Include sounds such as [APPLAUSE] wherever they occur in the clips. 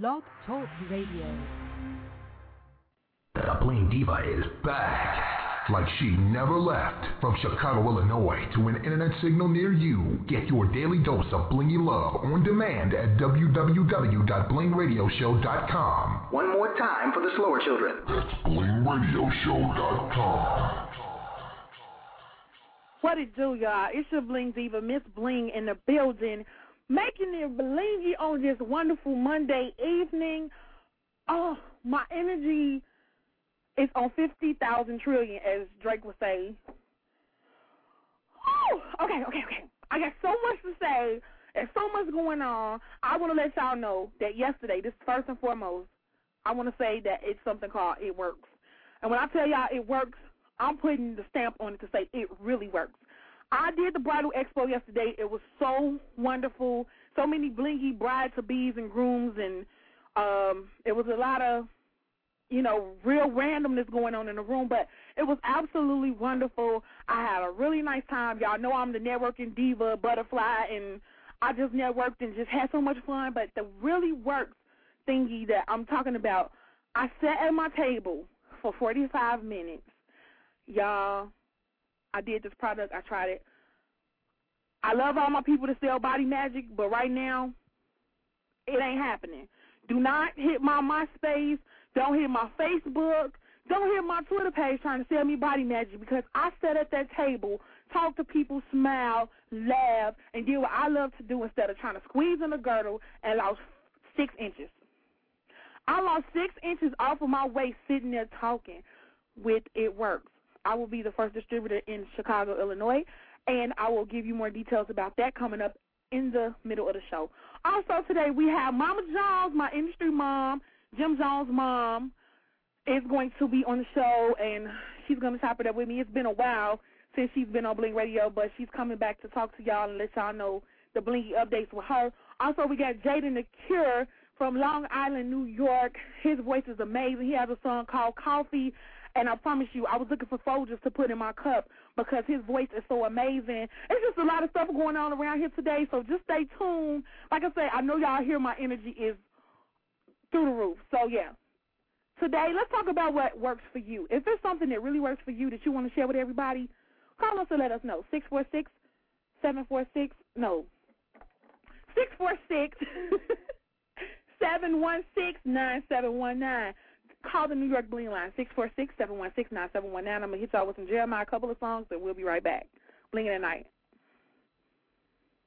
Blog Talk Radio. The Bling Diva is back. Like she never left. From Chicago, Illinois to an internet signal near you. Get your daily dose of blingy love on demand at www.blingradioshow.com. One more time for the slower children. That's blingradioshow.com. What it do, y'all? It's your Bling Diva, Miss Bling in the building, making it blingy on this wonderful Monday evening. Oh, my energy is on 50,000 trillion, as Drake would say. Whew. Okay, okay, okay. I got so much to say. There's so much going on. I want to let y'all know that yesterday, this first and foremost, I want to say that it's something called It Works. And when I tell y'all it works, I'm putting the stamp on it to say it really works. I did the bridal expo yesterday. It was so wonderful. So many blingy brides to bees and grooms, and um, it was a lot of, you know, real randomness going on in the room. But it was absolutely wonderful. I had a really nice time. Y'all know I'm the networking diva, butterfly, and I just networked and just had so much fun. But the really works thingy that I'm talking about, I sat at my table for 45 minutes y'all, I did this product. I tried it. I love all my people to sell body magic, but right now, it ain't happening. Do not hit my MySpace. Don't hit my Facebook. Don't hit my Twitter page trying to sell me body magic because I sat at that table, talk to people, smile, laugh, and do what I love to do instead of trying to squeeze in a girdle and lost six inches. I lost six inches off of my waist sitting there talking with It Works. I will be the first distributor in Chicago, Illinois, and I will give you more details about that coming up in the middle of the show. Also today we have Mama Jones, my industry mom, Jim Jones' mom, is going to be on the show, and she's going to chop it up with me. It's been a while since she's been on Bling Radio, but she's coming back to talk to y'all and let y'all know the Blingy updates with her. Also, we got Jaiden the Cure from Long Island, New York. His voice is amazing. He has a song called Coffee and I promise you, I was looking for soldiers to put in my cup because his voice is so amazing. It's just a lot of stuff going on around here today, so just stay tuned. Like I say, I know y'all hear my energy is through the roof. So, yeah. Today, let's talk about what works for you. If there's something that really works for you that you want to share with everybody, call us and let us know. 646 746 no. 646 [LAUGHS] 716 9719 call the New York Bling line, 646-716-9719. I'm going to hit y'all with some Jeremiah, a couple of songs, and we'll be right back. Blinging at night.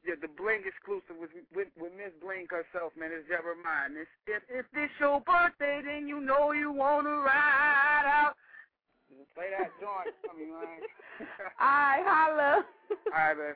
Yeah, the Bling exclusive with with, with Miss Bling herself, man. It's Jeremiah. It's, if, if it's your birthday, then you know you want to ride out. Play that joint for me, man. [LAUGHS] All right, holla. All right, man.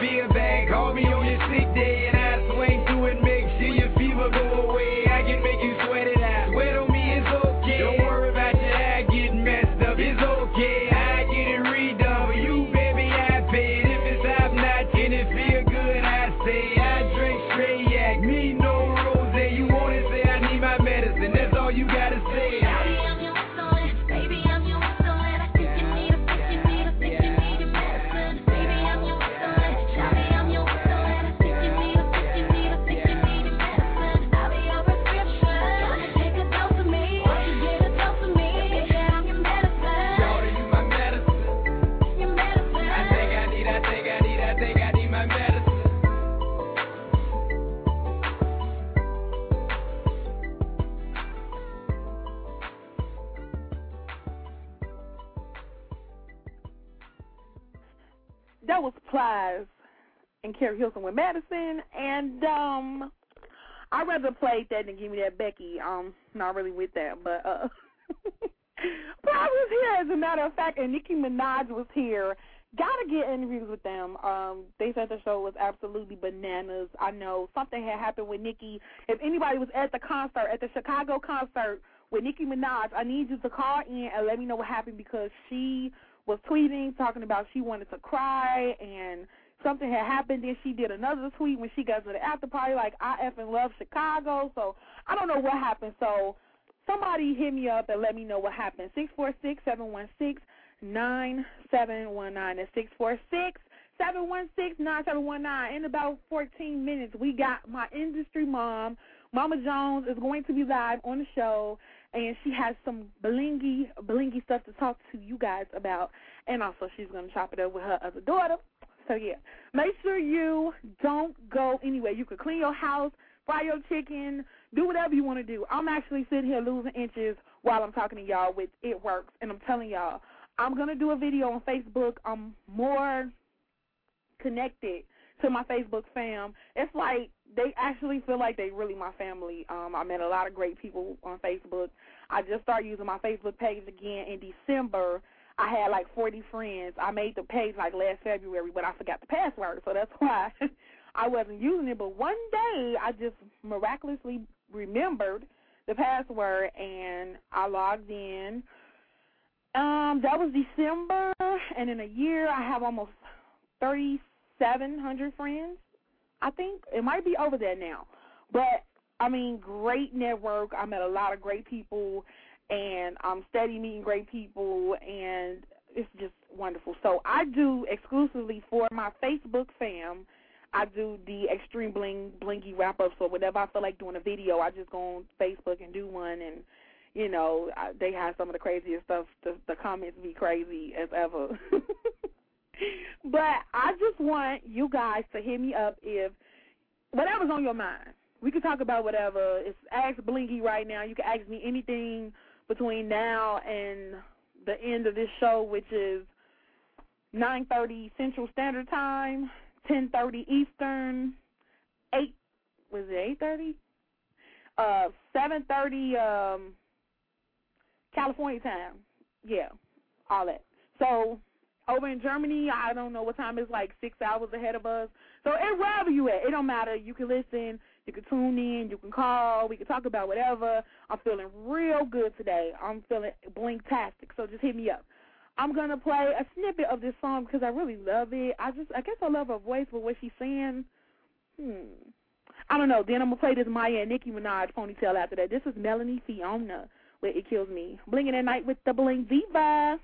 Be a. Keri Hilson with Madison, and um, I rather played that than give me that Becky. Um, not really with that, but uh, [LAUGHS] but I was here as a matter of fact, and Nicki Minaj was here. Gotta get interviews with them. Um, they said the show was absolutely bananas. I know something had happened with Nicki. If anybody was at the concert, at the Chicago concert with Nicki Minaj, I need you to call in and let me know what happened because she was tweeting, talking about she wanted to cry and something had happened. Then she did another tweet when she got to the after party, like I effing love Chicago. So I don't know what happened. So somebody hit me up and let me know what happened. Six four six seven one six nine seven one nine. That's six four six seven one six nine seven one nine. In about fourteen minutes, we got my industry mom, Mama Jones, is going to be live on the show, and she has some blingy blingy stuff to talk to you guys about, and also she's going to chop it up with her other daughter. So yeah, make sure you don't go anywhere. You could clean your house, fry your chicken, do whatever you want to do. I'm actually sitting here losing inches while I'm talking to y'all with It Works, and I'm telling y'all, I'm gonna do a video on Facebook. I'm more connected to my Facebook fam. It's like they actually feel like they really my family. Um, I met a lot of great people on Facebook. I just started using my Facebook page again in December I had like 40 friends. I made the page like last February, but I forgot the password, so that's [LAUGHS] why I wasn't using it. But one day, I just miraculously remembered the password, and I logged in. Um, that was December, and in a year, I have almost 3,700 friends. I think it might be over there now, but I mean, great network. I met a lot of great people, and I'm steady meeting great people, and it's just wonderful. So I do exclusively for my Facebook fam. I do the extreme bling blingy wrap up. or whatever I feel like doing a video, I just go on Facebook and do one, and you know I, they have some of the craziest stuff. The, the comments be crazy as ever. [LAUGHS] but I just want you guys to hit me up if whatever's on your mind. We can talk about whatever. It's Ask Blingy right now. You can ask me anything between now and the end of this show, which is 9:30 Central Standard Time, 10:30 Eastern, 8 was it 8:30? Uh 7:30 um California time. Yeah, all that. So over in Germany, I don't know what time it's like six hours ahead of us. So it wherever you at, it don't matter. You can listen, you can tune in, you can call, we can talk about whatever. I'm feeling real good today. I'm feeling blinktastic. So just hit me up. I'm gonna play a snippet of this song because I really love it. I just I guess I love her voice for what she's saying. Hmm. I don't know. Then I'm gonna play this Maya and Nicki Minaj ponytail after that. This is Melanie Fiona with It Kills Me. Blinging at night with the Bling Diva.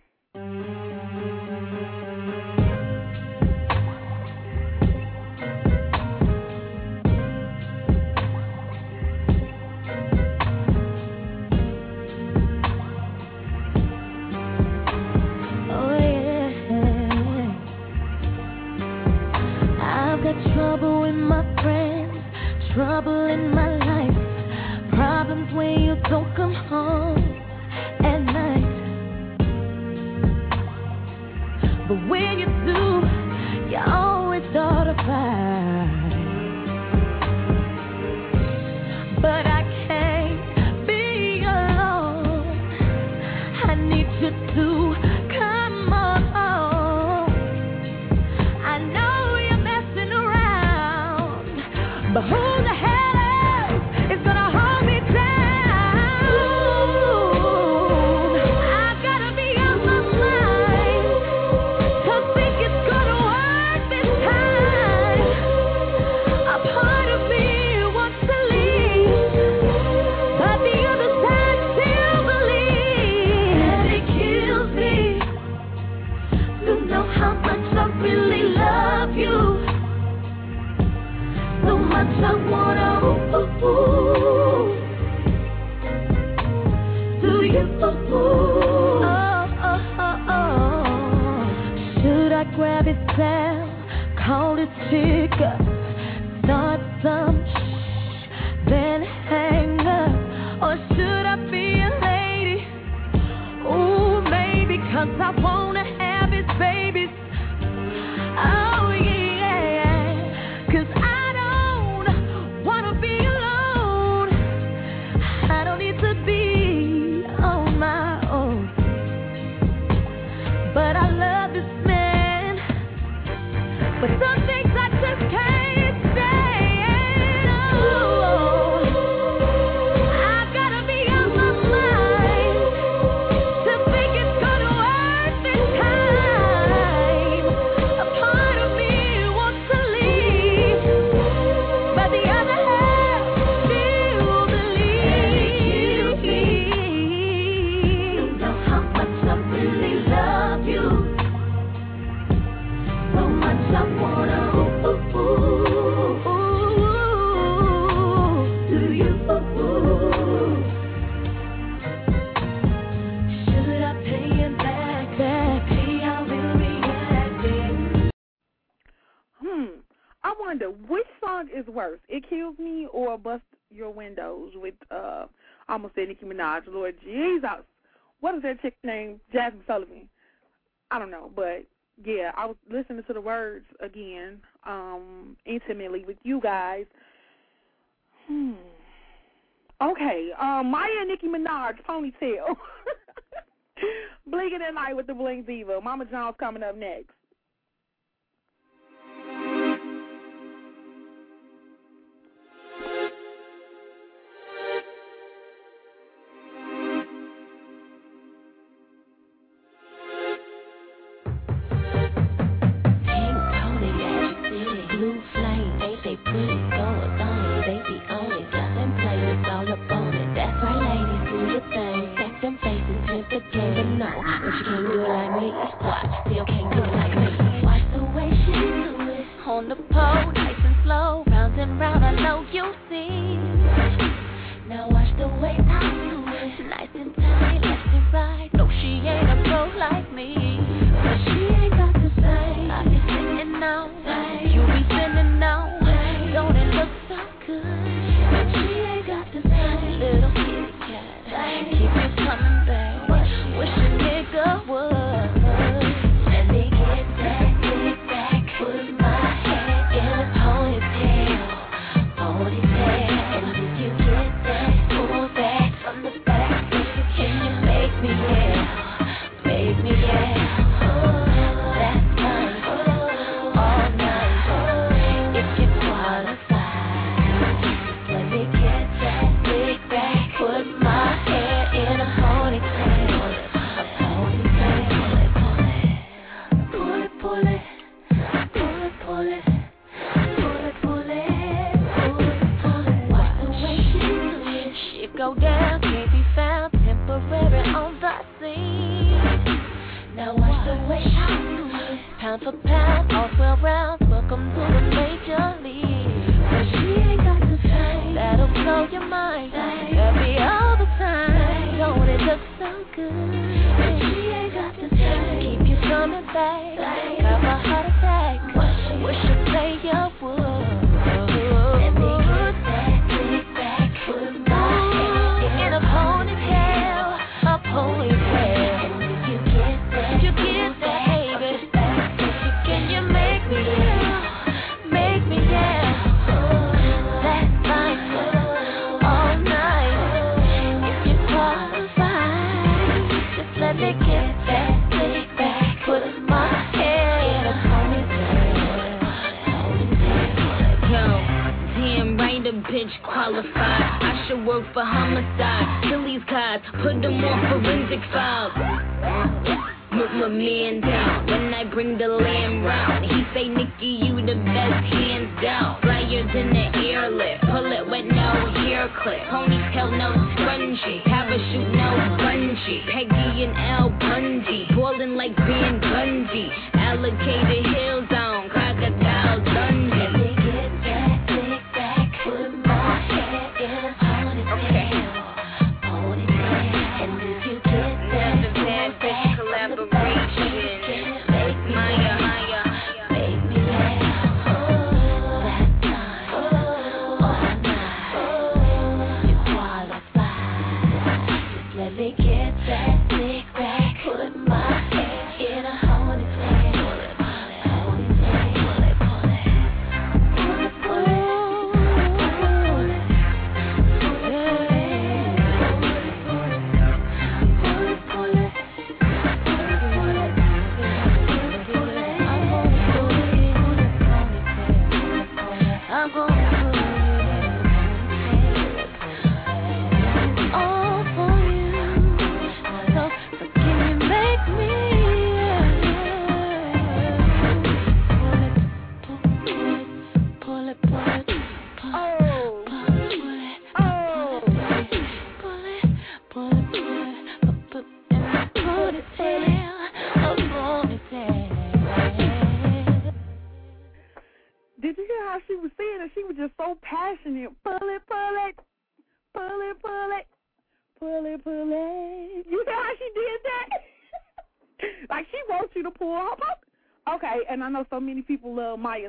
Trouble with my friends, trouble in my life, problems when you don't come home at night. But when you do, you always start a fight. Around, down, call it chick is worse, It Kills Me or Bust Your Windows with uh, almost said Nicki Minaj? Lord Jesus. What is that chick name? Jazmine Sullivan. I don't know, but yeah, I was listening to the words again, um, intimately with you guys. Hmm. Okay, um, Maya and Nicki Minaj, ponytail. [LAUGHS] Blinking at night with the bling Diva. Mama Jones coming up next.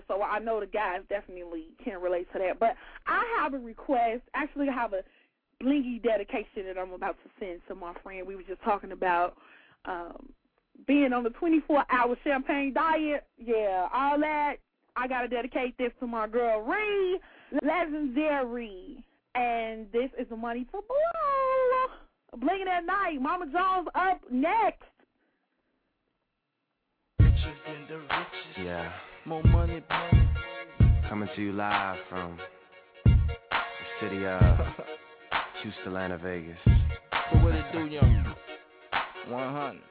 so I know the guys definitely can relate to that. But I have a request. Actually, I have a blingy dedication that I'm about to send to my friend. We were just talking about um, being on the 24-hour champagne diet. Yeah, all that. I gotta dedicate this to my girl Ree, legendary, and this is the money to blow. Blinging at night. Mama Jones up next. Yeah. More money. Coming to you live from the city of [LAUGHS] Houston, Atlanta, Vegas. So what it do, young? 100.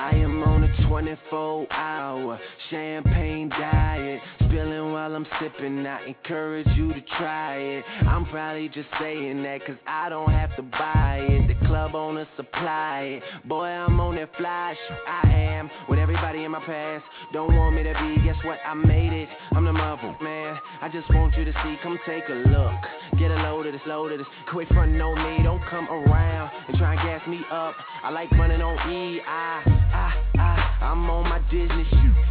I am on a 24 hour champagne diet. Spilling while I'm sipping. I encourage you to try it. I'm probably just saying that cause I don't have to buy it. The club owner supply it. Boy, I'm on that fly shit. I am with everybody in my past. Don't want me to be. Guess what? I made it. I'm the mother, man. I just want you to see. Come take a look. Get a load of this, load of this. Quit frontin' on me. Don't come around and try and gas me up. I like running on E. I, I'm on my Disney shoot.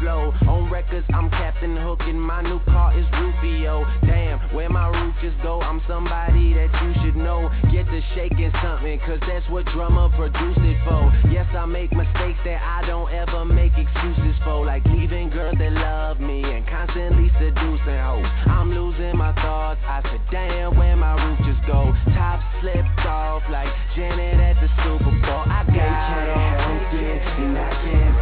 Flow. On records, I'm Captain Hook and my new car is Rufio. Damn, where my just go? I'm somebody that you should know. Get to shaking something, cause that's what Drumma produced it for. Yes, I make mistakes that I don't ever make excuses for. Like leaving girls that love me and constantly seducing hoes. I'm losing my thoughts. I said, damn, where my roof just go? Top slipped off like Janet at the Super Bowl. I got it, and I can't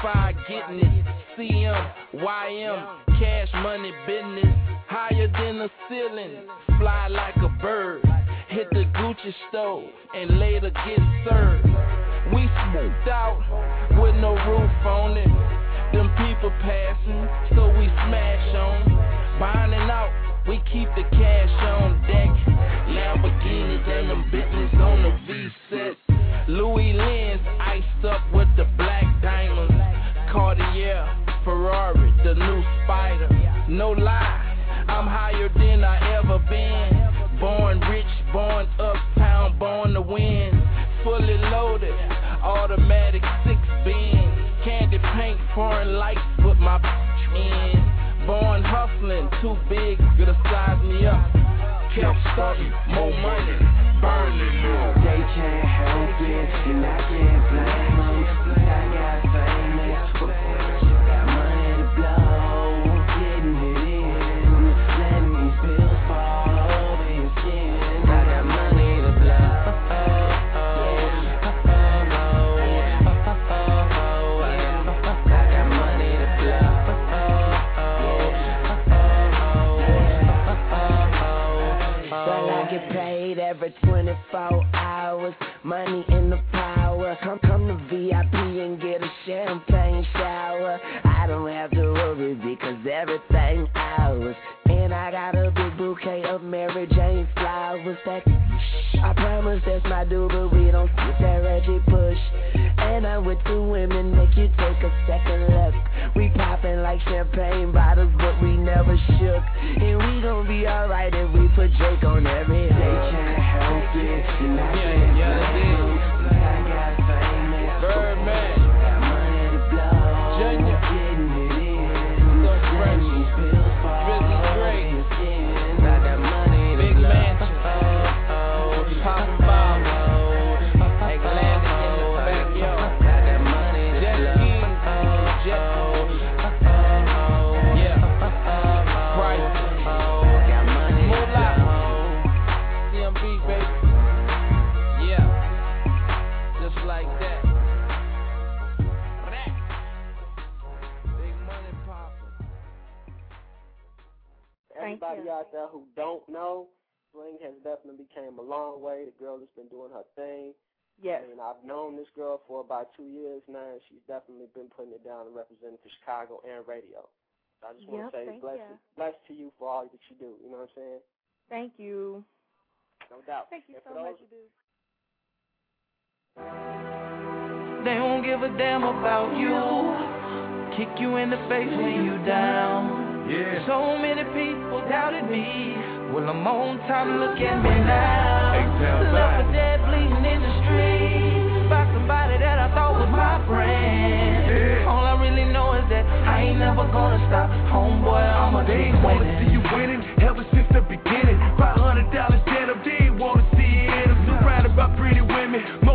certified getting it. CM, YM, cash money business. Higher than the ceiling, fly like a bird. Hit the Gucci store and later get served. We smoked out with no roof on it. Them people passing, so we smash on. Binding out, we keep the cash want Yep, to bless, to you for all that you do. You know what I'm saying? Thank you. No doubt. Thank you And so for much. those- They don't give a damn about you. Kick you in the face when you down. Yeah. So many people doubted me. Well, I'm on time, look at me now. Hey, tell Love Biden. for dead bleeding in the street never gonna stop. Homeboy, I'm a day winning. See you winning ever since the beginning. $500 debt, up. They wanna see it. I'm surrounded by pretty women.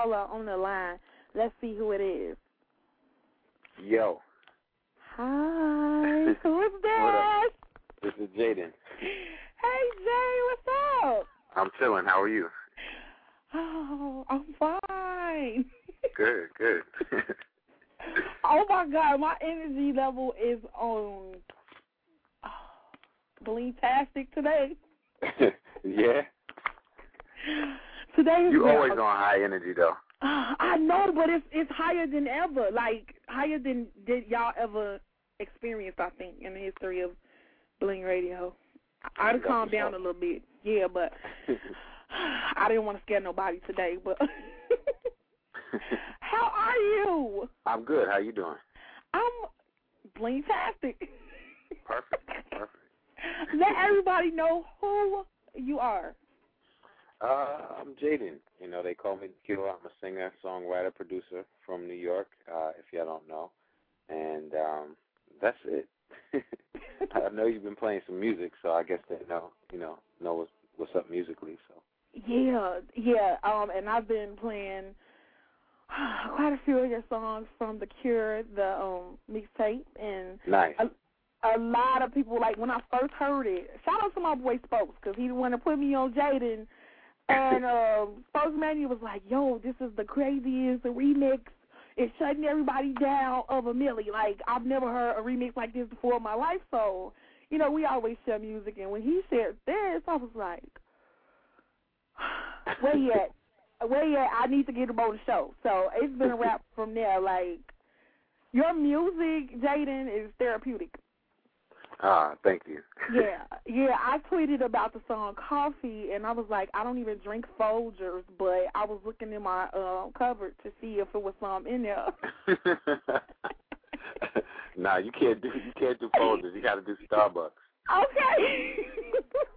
caller on the line. Let's see who it is. Yo. Hi. who is that? This is Jaiden. Hey Jay, what's up? I'm chilling. How are you? Oh, I'm fine. [LAUGHS] good, good. oh my god, my energy level is on oh, tastic today. [LAUGHS] yeah. Today is you always on high energy though. [SIGHS] I know, but it's it's higher than ever. Like higher than did y'all ever experienced. I think in the history of Bling Radio. I would calm down a little bit. Yeah, but [LAUGHS] I didn't want to scare nobody today. But [LAUGHS] how are you? I'm good. How you doing? I'm blingtastic. Perfect. Perfect. [LAUGHS] Let everybody know who you are. Uh, I'm Jaiden. You know, they call me Q. I'm a singer, songwriter, producer from New York, uh, if y'all don't know. And um, that's it. [LAUGHS] I know you've been playing some music, so I guess they know, you know, know what's, what's up musically. So. Yeah, yeah. Um, and I've been playing [SIGHS] quite a few of your songs from The Cure, the um, mixtape, and nice. a lot of people like when I first heard it. Shout out to my boy Spokes because he the one that put me on Jaiden and um, Spokes Mania was like, "Yo, this is the craziest remix. It's shutting everybody down of a milli. Like I've never heard a remix like this before in my life. So, you know, we always share music. And when he shared this, I was like, [SIGHS] where you at? Where at? I need to get him on the show. So it's been a wrap from there. Like your music, Jaiden, is therapeutic. Ah, thank you. Yeah, [LAUGHS] yeah. I tweeted about the song Coffee, and I was like, I don't even drink Folgers, but I was looking in my uh, cupboard to see if it was some in there. [LAUGHS] nah, you can't do you can't do Folgers. You got to do Starbucks. Okay.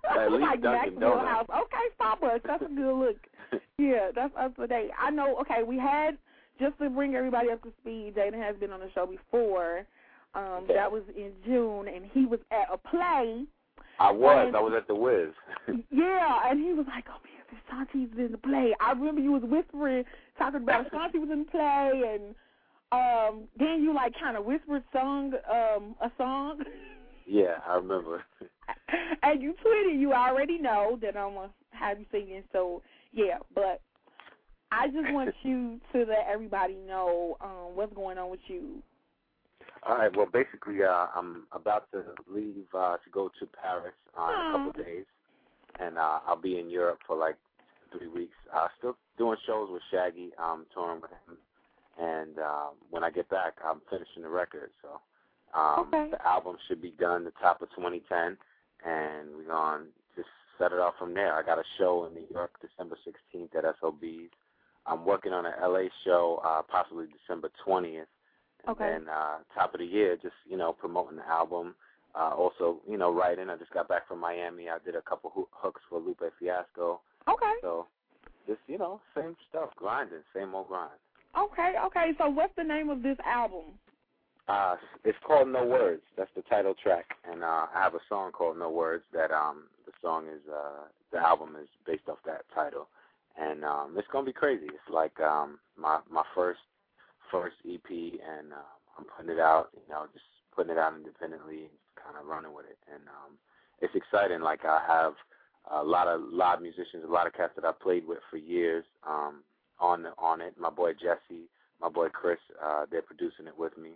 At [LAUGHS] least like Dunkin' Donuts. House. Okay, Starbucks. That's a good look. yeah, that's up to date. I know. Okay, we had just to bring everybody up to speed. Jaiden has been on the show before. Um. That was in June, and he was at a play. I was. And- I was at the Wiz. [LAUGHS] Yeah, and he was like, "Oh man, Ashanti's in the play." I remember you was whispering, talking about Ashanti was in the play, and um, then you like kind of whispered sung um a song, [LAUGHS] yeah, I remember. [LAUGHS] and you tweeted. You already know that I'm gonna have you singing, so yeah. But I just want you to let everybody know um what's going on with you. All right. Well, basically, uh, I'm about to leave uh, to go to Paris uh, in a couple of days, and uh, I'll be in Europe for like three weeks. Uh, still doing shows with Shaggy. I'm touring with him, and uh, when I get back, I'm finishing the record. So um, Okay. the album should be done the top of 2010, and we're gonna just set it off from there. I got a show in New York December 16th at SOB's. I'm working on an LA show, uh, possibly December 20th. And Okay. then uh, top of the year, just you know, promoting the album. Uh, also, you know, writing. I just got back from Miami. I did a couple hoo- hooks for Lupe Fiasco. Okay. So, just you know, same stuff, grinding, same old grind. Okay. Okay. So what's the name of this album? Uh, it's called No Words. That's the title track, and uh, I have a song called No Words. That um, the song is uh, the album is based off that title, and um, it's gonna be crazy. It's like um, my my first first EP, and um, I'm putting it out. You know, just putting it out independently, kind of running with it, and um, it's exciting. Like I have a lot of live musicians, a lot of cats that I've played with for years um, on on it. My boy Jesse, my boy Chris, uh, they're producing it with me,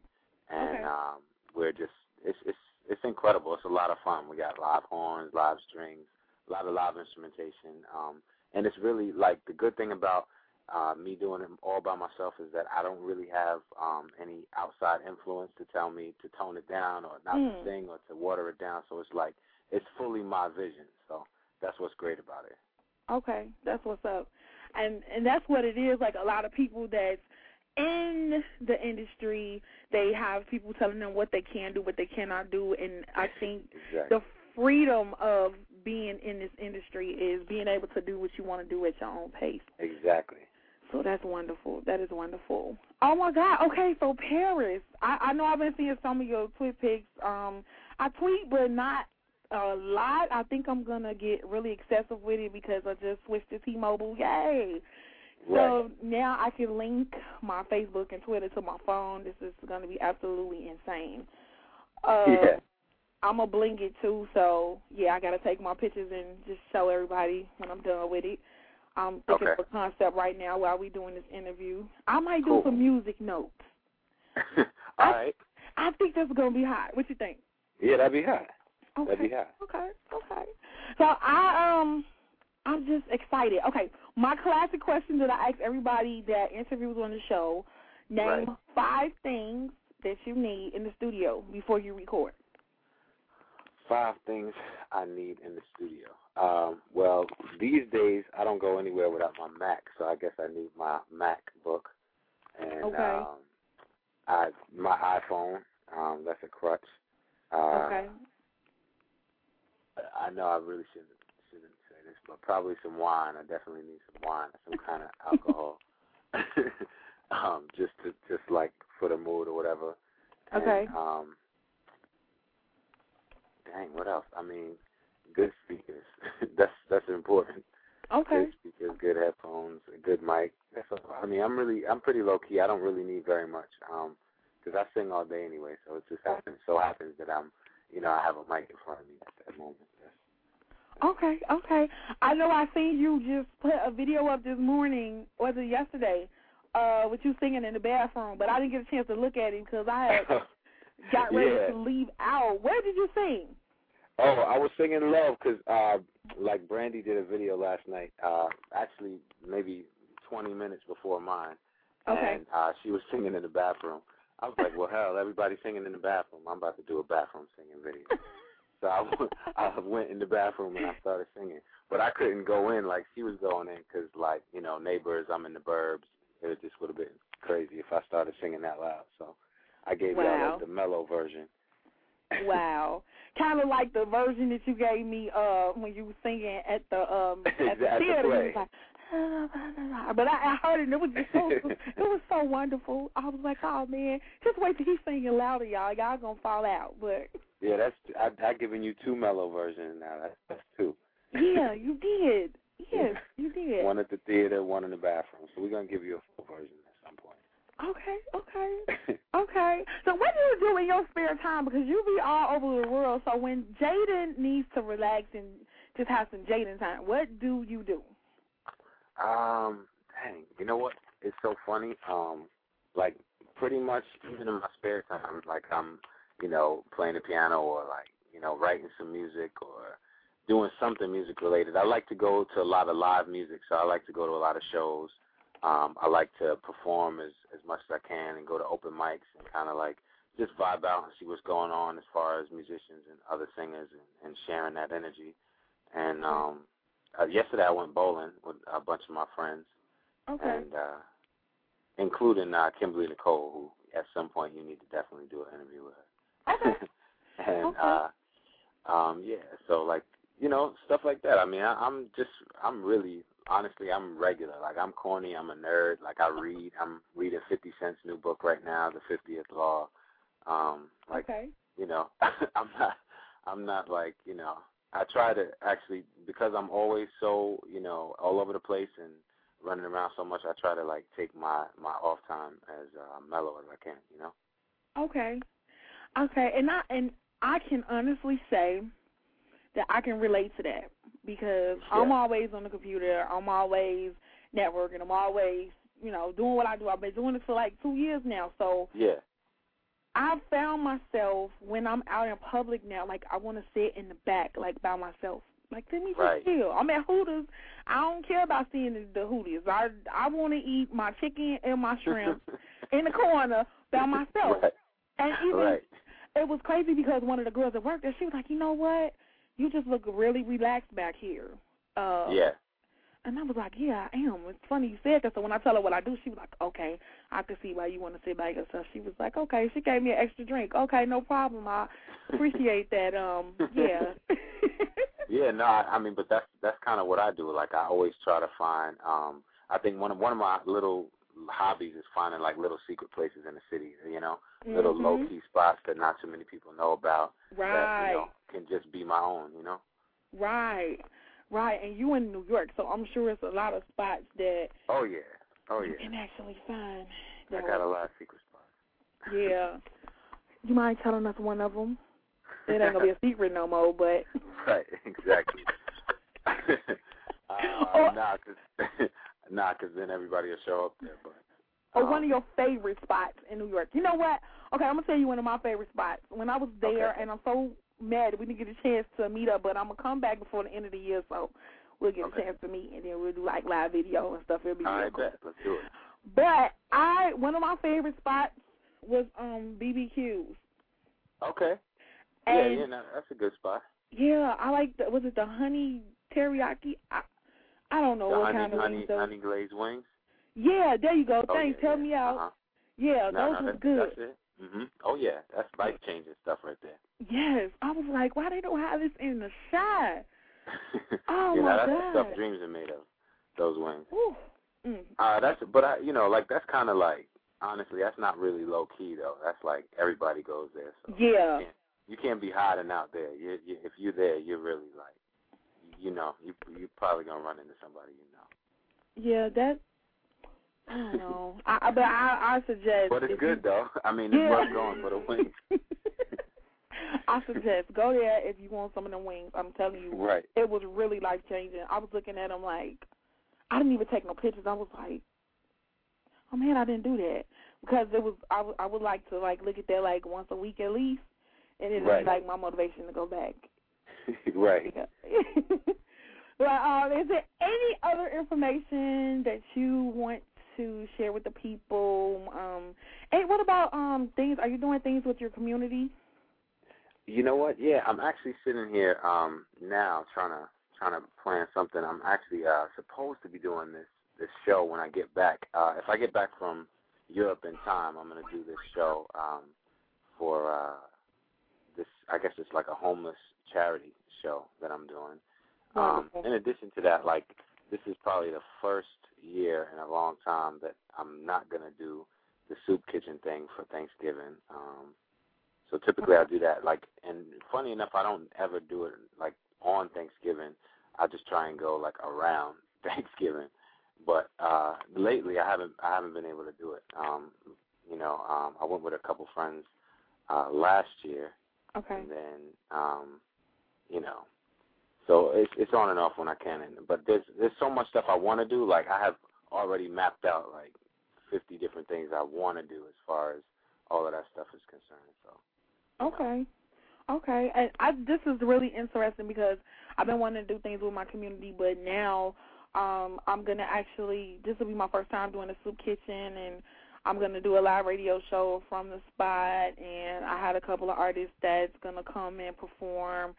and Okay. um, we're just it's it's it's incredible. It's a lot of fun. We got live horns, live strings, a lot of live instrumentation, um, and it's really like the good thing about uh, me doing it all by myself is that I don't really have um, any outside influence to tell me to tone it down or not Mm. to sing or to water it down. So it's like it's fully my vision. So that's what's great about it. Okay, that's what's up, and and that's what it is. Like a lot of people that's in the industry, they have people telling them what they can do, what they cannot do, and I think Exactly. the freedom of being in this industry is being able to do what you want to do at your own pace. Exactly. So that's wonderful. That is wonderful. Oh my God. Okay, so Paris. I, I know I've been seeing some of your tweet pics. Um, I tweet, but not a lot. I think I'm gonna get really excessive with it because I just switched to T-Mobile. Yay! So now I can link my Facebook and Twitter to my phone. This is gonna be absolutely insane. Uh, [LAUGHS] yeah. I'm gonna bling it too, so yeah, I gotta take my pictures and just show everybody when I'm done with it. I'm thinking Okay. of a concept right now while we're doing this interview. I might do some music notes. [LAUGHS] All right. I think that's gonna be hot. What you think? Yeah, that'd be hot. Okay. That'd be hot. Okay. Okay. So I um I'm just excited. Okay, my classic question that I ask everybody that interviews on the show: Name Right. five things that you need in the studio before you record. Five things I need in the studio. Um, well, these days I don't go anywhere without my Mac, so I guess I need my MacBook and Okay. um, I my iPhone. Um, that's a crutch. Uh, okay. I know I really shouldn't shouldn't say this, but probably some wine. I definitely need some wine, some kind of alcohol, [LAUGHS] um, just to just like for the mood or whatever. And, Okay. Um, dang, what else? I mean, good speakers. [LAUGHS] that's that's important. Okay. Good speakers, good headphones, a good mic. That's all. I mean, I'm really, I'm pretty low key. I don't really need very much, um, because I sing all day anyway. So it just happens, so happens that I'm, you know, I have a mic in front of me at that moment. Okay, okay. I know I seen you just put a video up this morning, was it yesterday, uh, with you singing in the bathroom, but I didn't get a chance to look at it because I had [LAUGHS] got ready Yeah. to leave out. Where did you sing? Oh, I was singing Love because, uh, like Brandy did a video last night, uh, actually maybe 20 minutes before mine. Okay. And uh, she was singing in the bathroom. I was like, well, hell, everybody's singing in the bathroom. I'm about to do a bathroom singing video. [LAUGHS] so I went, [LAUGHS] I went in the bathroom and I started singing. But I couldn't go in like she was going in because, like, you know, neighbors, I'm in the burbs. It just would have been crazy if I started singing that loud. So I gave y'all like, the mellow version. Wow. Kind of like the version that you gave me uh when you were singing at the um [LAUGHS] at the At the theater. Was like, but I, I heard it and it was just so [LAUGHS] it was so wonderful. I was like, oh man, just wait till he's singing louder, y'all. Y'all gonna fall out. But Yeah, that's I I given you two mellow versions now. That's that's two. yeah, you did. [LAUGHS] Yes, you did. One at the theater, one in the bathroom. So we're gonna give you a full version at some point. Okay, okay, [COUGHS] okay. So what do you do in your spare time? Because you be all over the world. So when Jaiden needs to relax and just have some Jaiden time, what do you do? Um, dang, you know what? It's so funny. Um, like pretty much even in my spare time, like I'm, you know, playing the piano or like, you know, writing some music or doing something music related. I like to go to a lot of live music, so I like to go to a lot of shows. Um, I like to perform as as much as I can and go to open mics and kind of like just vibe out and see what's going on as far as musicians and other singers and, and sharing that energy. And um, uh, yesterday I went bowling with a bunch of my friends, Okay. and uh, including uh, Kimberly Nicole, who at some point you need to definitely do an interview with her. [LAUGHS] and Okay. uh, um, yeah, so like you know stuff like that. I mean, I, I'm just I'm really honestly I'm regular. Like I'm corny. I'm a nerd. Like I read. I'm reading Fifty Cent's new book right now, The Fiftieth Law. Um, like okay. you know, [LAUGHS] I'm not, I'm not like, you know, I try to actually because I'm always so, you know, all over the place and running around so much. I try to like take my my off time as uh, mellow as I can, you know. Okay. Okay. And I and I can honestly say that I can relate to that because I'm always on the computer. I'm always networking. I'm always, you know, doing what I do. I've been doing this for like two years now. So Yeah. I found myself when I'm out in public now, like I want to sit in the back, like by myself. Like let me just Right. chill. I'm at Hooters. I don't care about seeing the, the Hooters. I I want to eat my chicken and my shrimp [LAUGHS] in the corner by myself. Right. And even Right. it was crazy because one of the girls at work, there, she was like, you know what? You just look really relaxed back here. Uh, Yeah. And I was like, yeah, I am. It's funny you said that. So when I tell her what I do, she was like, okay, I can see why you want to sit by yourself. She was like, okay. She gave me an extra drink. Okay, no problem. I appreciate that. Um, yeah. [LAUGHS] Yeah, no, I, I mean, but that's that's kind of what I do. Like I always try to find. um I think one of one of my little hobbies is finding like little secret places in the city. You know, little Mhm. low key spots that not too many people know about. That Right. you know can just be my own. You know. Right. Right. And you in New York, so I'm sure it's a lot of spots that Oh yeah. Oh you yeah. can actually find. I got a lot of secret spots. Yeah. You mind telling us one of them? It ain't gonna be a [LAUGHS] secret no more, but Right. Exactly. [LAUGHS] uh, [LAUGHS] nah, cause nah, 'cause then everybody will show up there. But or um, one of your favorite spots in New York. You know what? Okay, I'm gonna tell you one of my favorite spots. When I was there, Okay. and I'm so mad that we didn't get a chance to meet up, but I'm gonna come back before the end of the year, so we'll get Okay. a chance to meet, and then we'll do like live video and stuff. It'll be all real right, cool. bet. Let's do it. But I, one of my favorite spots was um BBQs. Okay. And yeah, yeah, no, that's a good spot. yeah, I like the was it the honey teriyaki? I I don't know the what honey, kind of honey, wings those. honey glazed wings. Yeah, there you go. Oh, Thanks. yeah, Tell yeah. me out. Uh-huh. Yeah, no, those no, was good. That's it. Mhm. Oh yeah, that's life changing stuff right there. Yes, I was like, why they don't have this in the shot? [LAUGHS] Oh you know, my that's the stuff dreams are made of. Those wings. Mm. Uh, that's but I, you know, like that's kind of like honestly, that's not really low key though. That's like everybody goes there. So Yeah. you can't, you can't be hiding out there. You, you, if you're there, you're really like you know, you you probably gonna run into somebody you know. Yeah, that. I don't know. I, I- but I, I suggest. But it's good you, though. I mean, Yeah. it's worth going for the wings. [LAUGHS] I suggest go there if you want some of the wings. I'm telling you, Right. it was really life changing. I was looking at them like, I didn't even take no pictures. I was like, oh man, I didn't do that because it was. I would- I would like to like look at that like once a week at least, and it Right. like my motivation to go back. [LAUGHS] right. [LAUGHS] Well, um, is there any other information that you want to share with the people? Um, and what about um things? Are you doing things with your community? You know what? Yeah, I'm actually sitting here um now trying to trying to plan something. I'm actually uh supposed to be doing this this show when I get back. Uh if I get back from Europe in time, I'm going to do this show um for uh this I guess it's like a homeless charity show that I'm doing. Um in addition to that, like this is probably the first year in a long time that I'm not going to do the soup kitchen thing for Thanksgiving. Um so typically I do that. Like, and funny enough, I don't ever do it like on Thanksgiving. I just try and go like around [LAUGHS] Thanksgiving. But uh lately, I haven't I haven't been able to do it. Um, you know, um, I went with a couple friends uh last year, Okay. and then um, you know, so it's it's on and off when I can. And, but there's there's so much stuff I want to do. Like I have already mapped out like 50 different things I want to do as far as all of that stuff is concerned. So. Okay. Okay. And I this is really interesting because I've been wanting to do things with my community, but now um I'm gonna actually this will be my first time doing a soup kitchen and I'm gonna do a live radio show from the spot and I had a couple of artists that's gonna come and perform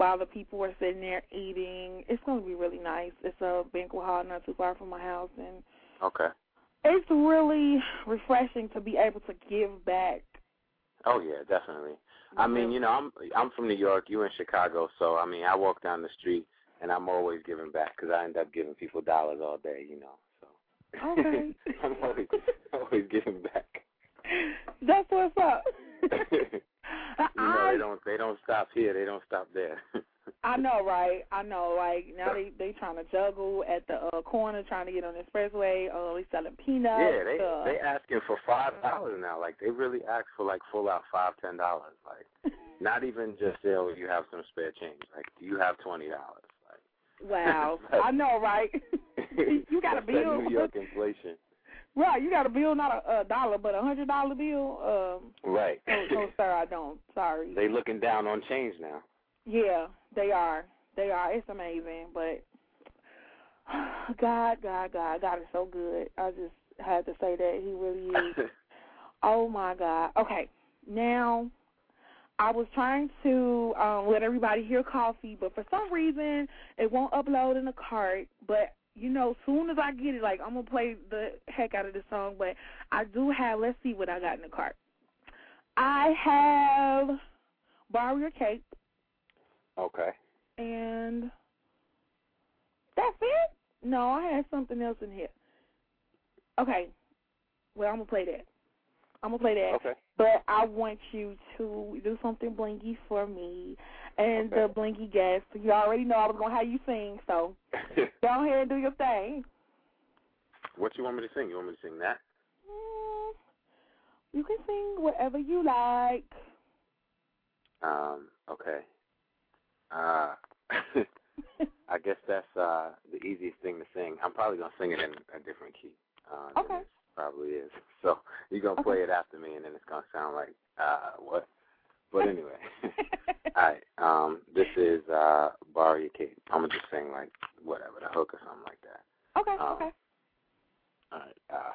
while the people are sitting there eating. It's gonna be really nice. It's a banquet hall not too far from my house and Okay. it's really refreshing to be able to give back. Oh yeah, definitely. I mean, you know, I'm I'm from New York. You're in Chicago, so I mean, I walk down the street and I'm always giving back because I end up giving people dollars all day. You know, so Okay. [LAUGHS] I'm always always giving back. That's what's up. [LAUGHS] You know, they don't they don't stop here. They don't stop there. [LAUGHS] I know, right? I know. Like now they they trying to juggle at the uh, corner, trying to get on the expressway. Uh, they selling peanuts. yeah, they uh, they asking for five dollars now. Like they really ask for like full out five ten dollars. Like [LAUGHS] not even just say, oh, you have some spare change. Like, do you have twenty dollars? Like wow. [LAUGHS] I know, right? you got that bill. New York inflation. Right, you got a bill, not a, a dollar, but a hundred dollar bill. Um, Right. no, no, [LAUGHS] sir, I don't. Sorry. They looking down on change now. Yeah, they are. They are. It's amazing, but [SIGHS] God, God, God, God is so good. I just had to say that he really is. [LAUGHS] oh my God. Okay, now I was trying to um, let everybody hear coffee, but for some reason it won't upload in the cart. But you know, soon as I get it, like I'm gonna play the heck out of this song. But I do have. Let's see what I got in the cart. I have borrow your cape Okay. and that's it. No, I had something else in here. Okay. Well, I'm gonna play that. I'm gonna play that. Okay. But I want you to do something blingy for me and the blingy guest. You already know I was gonna have you sing, so [LAUGHS] go ahead and do your thing. what you want me to sing? You want me to sing that? Mm, you can sing whatever you like. Um. Okay. Uh. [LAUGHS] I guess that's uh the easiest thing to sing. I'm probably gonna sing it in a different key. Uh, Okay. probably is. [LAUGHS] So you're gonna play it after me, and then it's gonna sound like uh what? But anyway. Right. Um. This is uh your cape. I'm gonna just sing like whatever the hook or something like that. Okay, Um, okay. All right. Uh,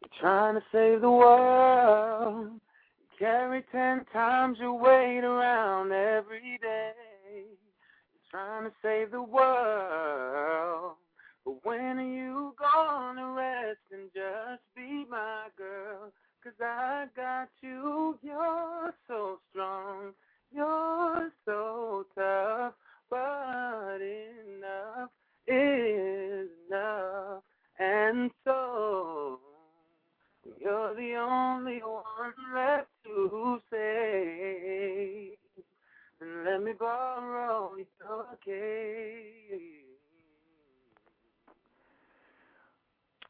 you're trying to save the world. You Carry ten times your weight around every day. You're trying to save the world. But when are you gonna rest and just be my girl? Cause I got you. You're so strong. You're so tough, but enough is enough. And so you're the only one left to say. And let me borrow your case.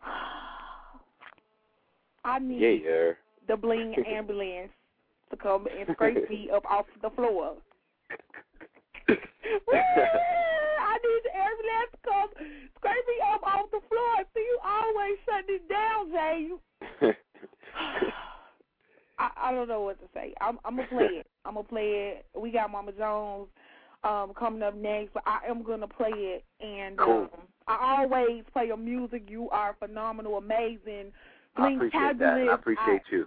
[SIGHS] I need yeah. the bling ambulance to come and scrape me [LAUGHS] up off the floor. [LAUGHS] I need the ambulance to come scrape me up off the floor. See, you always shut it down, Jay. You, [LAUGHS] I, I don't know what to say. I'm, I'm gonna play it. I'm gonna play it. We got Mama Jones um coming up next, but I am gonna play it. And Cool. um, I always play your music. You are phenomenal, amazing, I appreciate that. I appreciate you.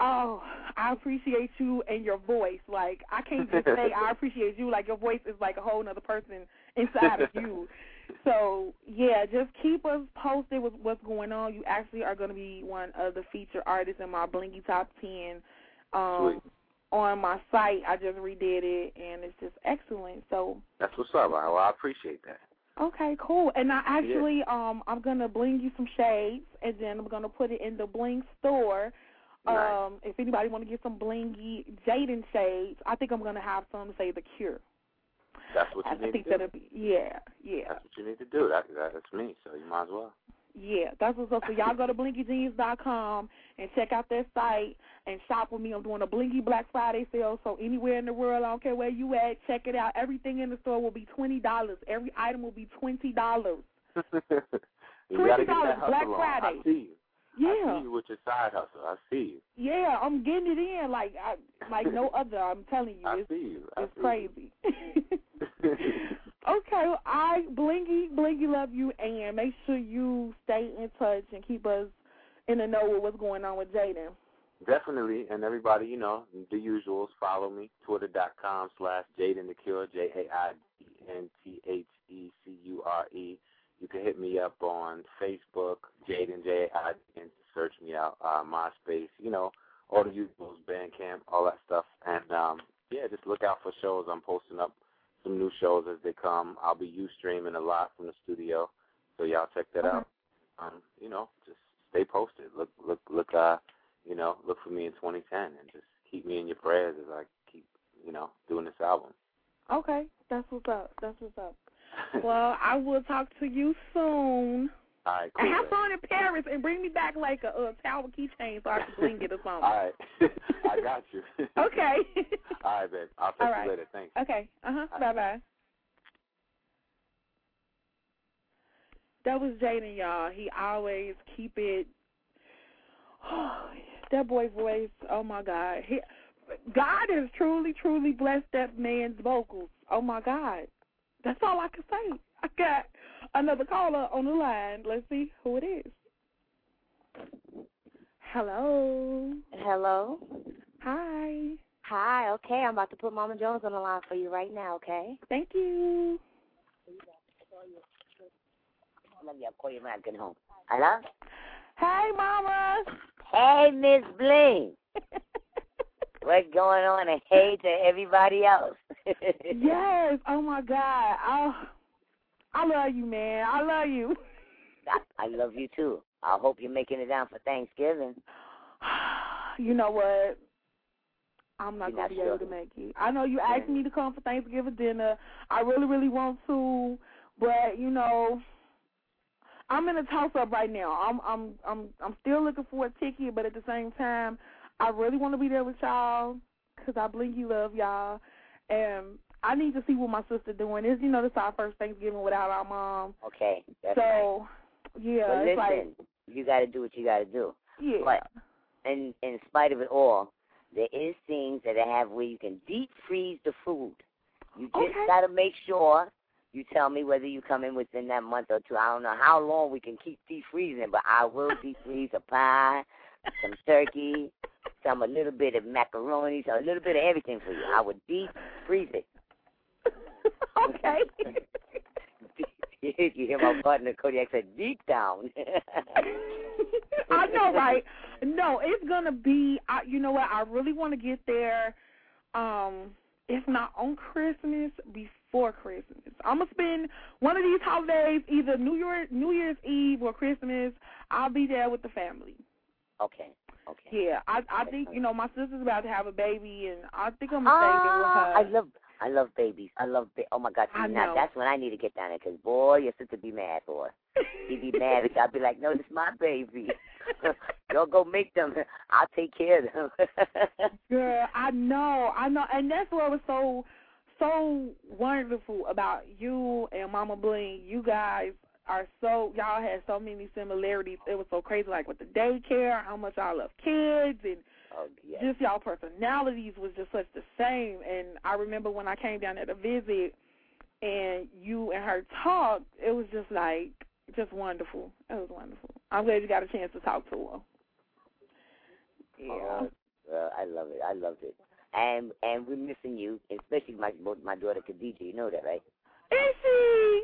Oh, I appreciate you and your voice. Like I can't just say I [LAUGHS] appreciate you. Like your voice is like a whole other person inside of you. [LAUGHS] So yeah, just keep us posted with what's going on. You actually are going to be one of the featured artists in my Blingy Top Ten um, Sweet. on my site. I just redid it, and it's just excellent. So That's what's up. Well, I appreciate that. Okay, cool. And I actually um I'm gonna bling you some shades and then I'm gonna put it in the bling store. Nice. Um if anybody wanna get some blingy Jaiden shades, I think I'm gonna have some say the cure. That's what I you need think to do. that'll be yeah, yeah. That's what you need to do. That, that that's me. So you might as well. Yeah, that's what's up. So y'all go to blinkyjeans.com and check out their site and shop with me. I'm doing a Blinky Black Friday sale, so anywhere in the world, I don't care where you at, check it out. Everything in the store will be twenty dollars. Every item will be twenty dollars. [LAUGHS] get $20 Black. Friday. I see you. I see you with your side hustle. I see you. yeah, I'm getting it in like I, like no [LAUGHS] other. I'm telling you, I it's see you. I it's see crazy. You. [LAUGHS] okay, well, I Blinky Blinky love you, and make sure you stay in touch and keep us in the know with what's going on with Jaiden. Definitely, and everybody, you know, the usuals. Follow me, twitter.com slash Jaiden the Cure, J A I D N T H E C U R E. You can hit me up on Facebook, Jaiden J I D N. Search me out, uh, MySpace, you know, all the usuals, Bandcamp, all that stuff. And um, yeah, just look out for shows. I'm posting up some new shows as they come. I'll be you streaming a lot from the studio, so y'all check that Okay. out. Um, you know, just stay posted. Look, look, look. Uh, you know, look for me in 2010 and just keep me in your prayers as I keep, you know, doing this album. Okay, that's what's up. That's what's up. [LAUGHS] Well, I will talk to you soon. All right, cool. And have fun in Paris and bring me back like a, a tower keychain so I can bling it or something. All right, [LAUGHS] I got you. [LAUGHS] Okay. All right, babe. I'll talk right. you later. Thanks. Okay. Uh huh. Bye right. bye. That was Jaiden, y'all. He always keep it. Oh, [SIGHS] that boy voice. Oh my God. He, God has truly, truly blessed that man's vocals. Oh my God. That's all I can say. I got another caller on the line. Let's see who it is. Hello. Hello. Hi. Hi. Okay, I'm about to put Mama Jones on the line for you right now. Okay. Thank you. Let me call you when I get home. Hello. Hey, Mama. Hey, Miss Bling. [LAUGHS] What's going on? And hey to everybody else. [LAUGHS] yes. Oh my God. Oh, I love you, man. I love you. I, I love you too. I hope you're making it down for Thanksgiving. [SIGHS] You know what? I'm not gonna be sure. able to make it. I know you asked me to come for Thanksgiving dinner. I really, really want to, but you know, I'm in a toss up right now. I'm, I'm, I'm, I'm still looking for a ticket, but at the same time, I really want to be there with y'all because I believe you love y'all, and I need to see what my sister doing. Is you know, this is our first Thanksgiving without our mom. Okay. That's so, yeah, But it's listen, like, you got to do what you got to do. yeah. But in in spite of it all, there is things that I have where you can deep freeze the food. You just Okay. got to make sure you tell me whether you come in within that month or two. I don't know how long we can keep deep freezing, but I will deep freeze a pie, some turkey, some a little bit of macaroni, so a little bit of everything for you. I would deep freeze it. [LAUGHS] okay. [LAUGHS] you hear my partner Kodiak said deep down. [LAUGHS] I know, right? No, it's gonna be. I, you know what? I really want to get there. Um, if not on Christmas, before Christmas. I'm gonna spend one of these holidays, either New Year, New Year's Eve or Christmas. I'll be there with the family. Okay. Okay. Yeah, I I think you know my sister's about to have a baby, and I think I'm gonna stay there with Ah, her. I love I love babies. I love ba- oh my god. See, I now know. that's when I need to get down there because boy, your sister be mad boy. She be mad. I'll be like, no, this my baby. [LAUGHS] Y'all go make them. I'll take care of them. [LAUGHS] Girl, I know, I know, and that's what was so so wonderful about you and Mama Bling. You guys are so y'all had so many similarities. It was so crazy, like with the daycare, how much y'all love kids, and oh, yes. just y'all personalities was just such the same. And I remember when I came down at to visit, and you and her talked, it was just like just wonderful. It was wonderful. I'm glad you got a chance to talk to her. Yeah. Oh, uh, I love it. I loved it. And and we're missing you, especially my my daughter Khadija. You know that, right? Is she?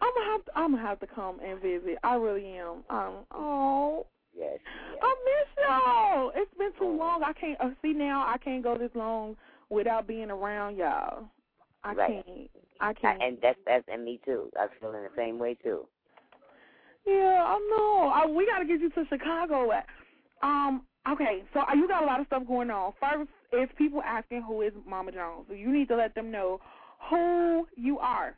I'm gonna have to, I'm gonna have to come and visit. I really am. Um. Oh. Yes. I miss y'all. It's been too long. I can't uh, see now. I can't go this long without being around y'all. I Right. can't. I can't. And that's that's and me too. I was feeling the same way too. Yeah, I know. I, we got to get you to Chicago. Um. Okay. So uh, you got a lot of stuff going on. First, is people asking who is Mama Jones. So you need to let them know who you are.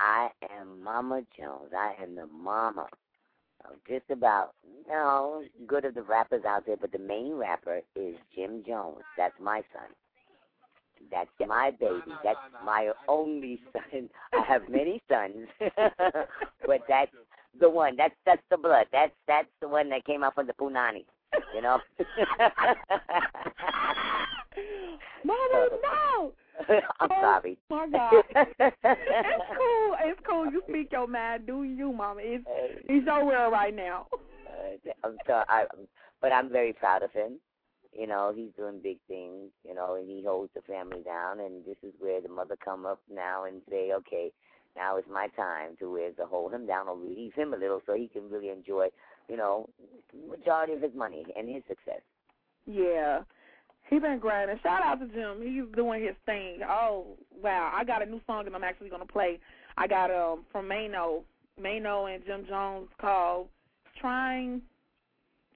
I am Mama Jones. I am the mama of just about you know good of the rappers out there, but the main rapper is Jim Jones. That's my son. That's my baby. That's my only [LAUGHS] son. I have many sons, [LAUGHS] but that's the one. That's that's the blood. That's that's the one that came out from the punani. You know. [LAUGHS] Mama, no. [LAUGHS] I'm Oh, sorry. My [LAUGHS] God. it's cool. It's cool. You speak your mind. Do you, Mama? It's it's your world right now. Uh, I'm sorry, I, but I'm very proud of him. You know, he's doing big things. You know, and he holds the family down. And this is where the mother come up now and say, okay, now it's my time to where to hold him down or release him a little so he can really enjoy, you know, majority of his money and his success. Yeah. He been grinding. Shout out to Jim. He's doing his thing. Oh wow! I got a new song that I'm actually gonna play. I got um from Mano, Mano and Jim Jones called "Trying,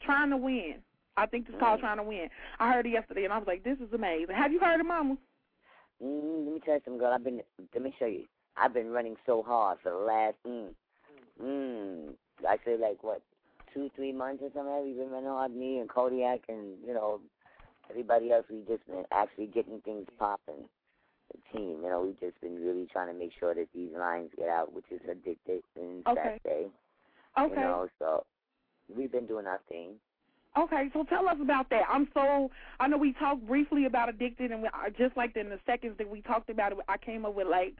Trying to Win." I think it's called "Trying to Win." I heard it yesterday and I was like, "This is amazing." Have you heard it, Mama? Mm, let me tell you something, girl. I've been. Let me show you. I've been running so hard for the last. Mm, mm, I say like what, two, three months or something. We've been running hard. Me and Kodiak and you know everybody else. we've just been actually getting things popping. The team, you know, we've just been really trying to make sure that these lines get out, which is addicted and Okay. Saturday. Okay. You know, so we've been doing our thing. Okay, so tell us about that. I'm so I know we talked briefly about addicted, and we, just like in the seconds that we talked about it, I came up with like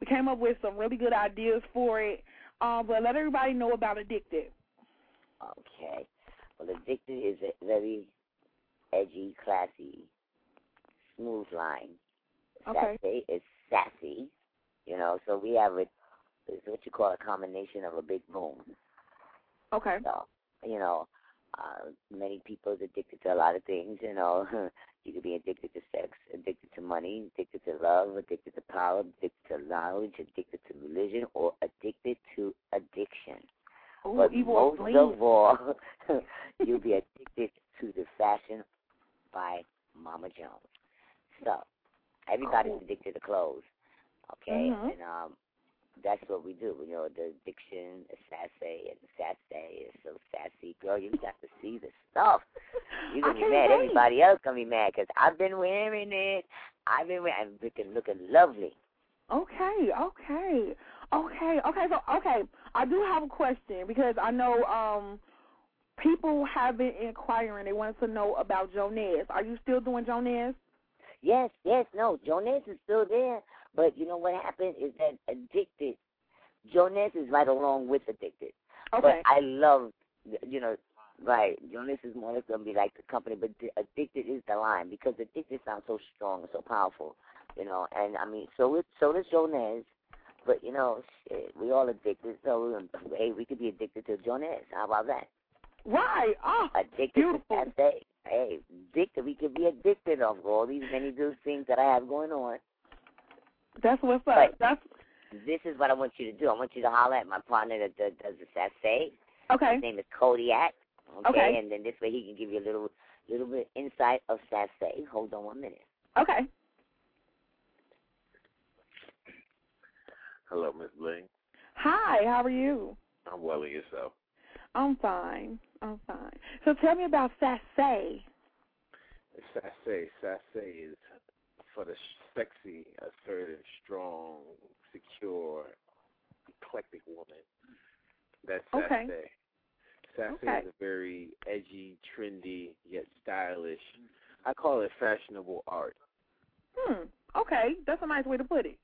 we came up with some really good ideas for it. Um, but let everybody know about addicted. Okay. Well, Addicted is a very edgy, classy, smooth line. Okay. Sassy is sassy, you know. So we have it. It's what you call a combination of a big boom. Okay. So you know, uh, many people are addicted to a lot of things. You know, [LAUGHS] you could be addicted to sex, addicted to money, addicted to love, addicted to power, addicted to knowledge, addicted to religion, or addicted to addiction. Ooh, but most of all, [LAUGHS] you'll be addicted to the fashion by Mama Jones. So everybody's Oh. addicted to clothes, okay? Mhm. And um, that's what we do. You know, the addiction, the sassy, and the sassy is so sassy. Girl, you got to see the stuff. You're gonna be mad. wait. Everybody else gonna be mad because I've been wearing it. I've been wearing. I'm looking looking lovely. Okay, okay, okay, okay. So, okay, I do have a question because I know um people have been inquiring. They wanted to know about Jonas. Are you still doing Jonas? Yes, yes, no. Jonas is still there, but you know what happened is that addicted. Jonas is right along with addicted. Okay. But I love, you know, right. Jonas is more like gonna be like the company, but addicted is the line because addicted sounds so strong and so powerful, you know. And I mean, so it so does Jonas. But you know, shit, we all addicted. So hey, we could be addicted to Jonas. How about that? Right. Oh, addicted beautiful. to that day. Hey, addicted. We could be addicted of all these many good things that I have going on. That's what's up. But That's this is what I want you to do. I want you to holler at my partner that does, does the sassy. okay. His name is Kodiac. Okay? Okay. And then this way he can give you a little little bit insight of sassy. Hold on one minute. Okay. Hello, Miss Bling. Hi. How are you? I'm well and yourself. I'm fine. I'm fine. So tell me about Sassy. Sassy. Sassy is for the sexy, assertive, strong, secure, eclectic woman. That's Okay. Sassy. Sassy Okay. is a very edgy, trendy, yet stylish. I call it fashionable art. Hmm. Okay, that's a nice way to put it.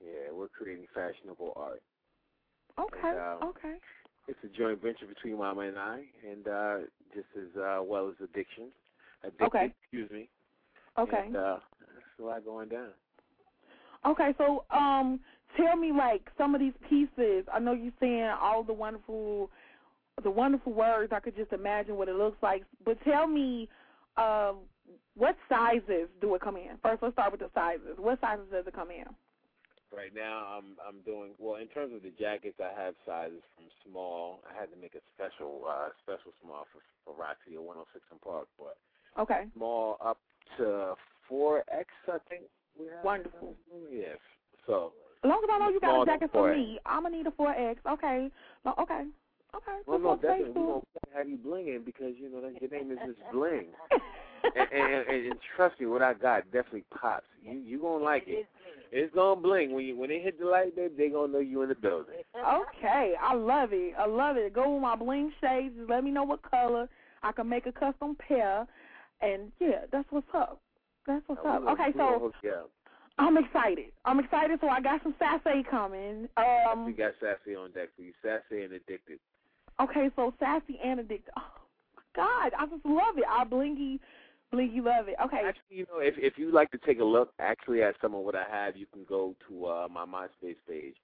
Yeah, we're creating fashionable art. Okay. And, um, okay. It's a joint venture between Mama and I, and uh, just as uh, well as addiction. Addicted, Okay. excuse me. Okay. And, uh, there's a lot going down. Okay, so um, tell me like some of these pieces. I know you're saying all the wonderful, the wonderful words. I could just imagine what it looks like. But tell me, um, what sizes do it come in? First, let's start with the sizes. What sizes does it come in? Right now, I'm I'm doing well in terms of the jackets. I have sizes from small. I had to make a special uh, special small for for Roxy at 106 & Park, but Okay. small up to 4X, I think we have. Wonderful. Yes. So As long as I know you got a jacket for me, I'm gonna need a 4X. Okay. No, okay. Okay. Well, no, definitely. We're gonna have you blinging because you know that your name is Miss [LAUGHS] Bling. [LAUGHS] and, and, and, and trust me, what I got definitely pops. You you gonna like it. It's gonna bling when you when they hit the light, baby. They gonna know you in the building. Okay, I love it. I love it. Go with my bling shades. Just let me know what color. I can make a custom pair. And yeah, that's what's up. That's what's up. Okay, we so. I'm excited. I'm excited. So I got some sassy coming. we Um. got sassy on deck for you. Sassy and addicted. Okay, so sassy and addicted. Oh my God, I just love it. I blingy, blingy love it. Okay. Actually, you know, if if you like to take a look actually at some of what I have, you can go to uh my MySpace page.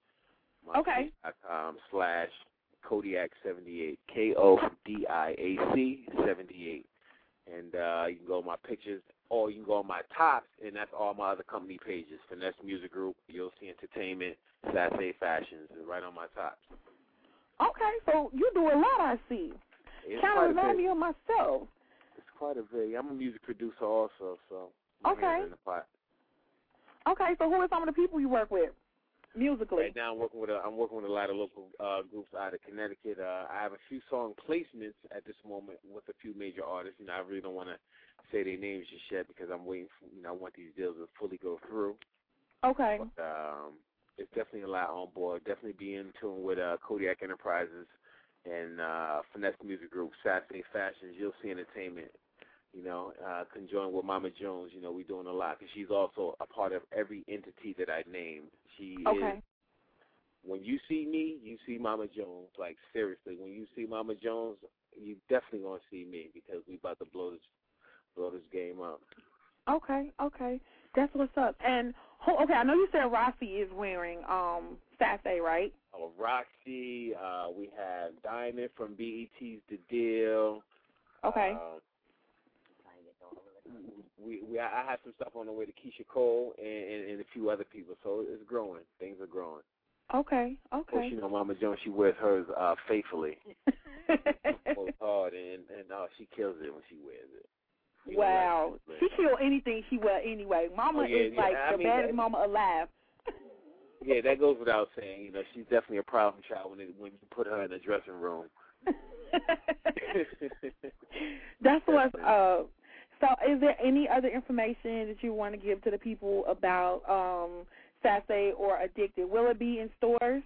Okay. MySpace.com slash Kodiac seventy eight. K O D I A C seventy eight. And uh you can go on my pictures or you can go on my tops and that's all my other company pages. Finesse Music Group, You'll See Entertainment, Sassy Fashions, is right on my tops. Okay, so you do a lot. I see. Kind of remind me of myself. It's quite a bit. I'm a music producer also, so Okay. in the pot. Okay, so who are some of the people you work with musically? Right now, I'm working with a, I'm working with a lot of local uh, groups out of Connecticut. Uh, I have a few song placements at this moment with a few major artists. You know, I really don't want to say their names just yet because I'm waiting. For, you know, I want these deals to fully go through. Okay. But um, it's definitely a lot on board. Definitely be in tune with uh, Kodiac Enterprises and uh, Finesse Music Group, Saturday Fashions, You'll See Entertainment. You know, uh, conjoined with Mama Jones. You know, we're doing a lot because she's also a part of every entity that I named. She Okay. is when you see me, you see Mama Jones. Like seriously, when you see Mama Jones, you definitely gonna see me because we about to blow this blow this game up. Okay, okay. That's what's up. And okay, I know you said Roxy is wearing um Sassy, right? Uh, Roxy, uh, we have Diamond from BET's The Deal. Okay. Uh, we we I have some stuff on the way to Keyshia Cole and, and, and a few other people, so it's growing. Things are growing. Okay, okay. you know Mama Jones, she wears hers uh, faithfully, [LAUGHS] hard, and and uh, she kills it when she wears it. You know, wow. like- She kill anything she wear anyway. Mama Oh, yeah, is yeah, like I the mean, baddest that- mama alive. [LAUGHS] Yeah, that goes without saying. You know, she's definitely a problem child when it, when you put her in the dressing room. [LAUGHS] That's what's uh so is there any other information that you want to give to the people about um Sassy or Addicted? Will it be in stores?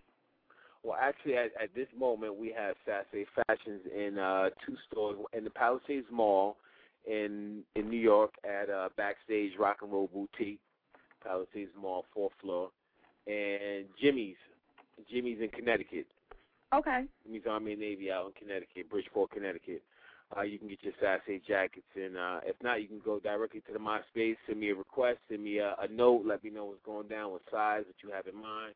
Well, actually, at, at this moment, we have Sassy Fashions in uh, two stores in the Palisades Mall in in New York at uh, Backstage Rock and Roll Boutique, Palisades Mall, fourth floor, and Jimmy's, Jimmy's in Connecticut. Okay. Jimmy's Army and Navy out in Connecticut, Bridgeport, Connecticut. Uh, you can get your Sassy jackets, and uh, if not, you can go directly to the MySpace, send me a request, send me a, a note, let me know what's going down, what size that you have in mind.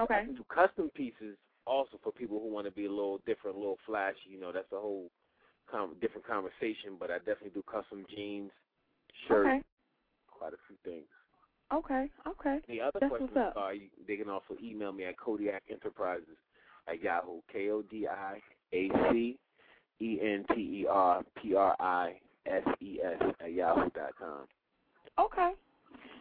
Okay. I can do custom pieces also for people who want to be a little different, a little flashy. You know, that's a whole com- different conversation. But I definitely do custom jeans, shirts, Okay. quite a few things. Okay. Okay. The other That's questions are you, they can also email me at Kodiac Enterprises at Yahoo. K O D I A C E N T E R P R I S E S at yahoo dot com. Okay.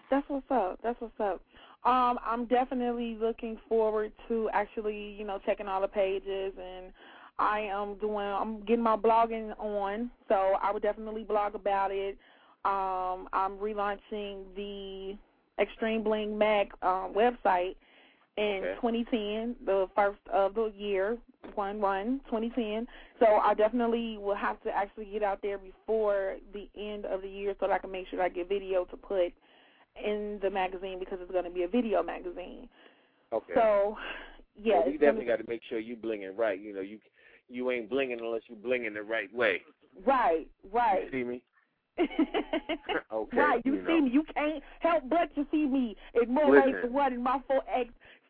That's what's up. That's what's up. Um, I'm definitely looking forward to actually, you know, checking all the pages and I am doing. I'm getting my blogging on, so I would definitely blog about it. Um, I'm relaunching the Extreme Bling Mag um, website in Okay. 2010, the first of the year, one one 2010. So I definitely will have to actually get out there before the end of the year so that I can make sure I get video to put in the magazine because it's going to be a video magazine. Okay. So, yeah, Well, you definitely got to make sure you blinging right. You know, you you ain't blinging unless you blinging the right way. right, right. You see me? [LAUGHS] okay. right, you, you see know. me. You can't help but to see me in more ways than one in my full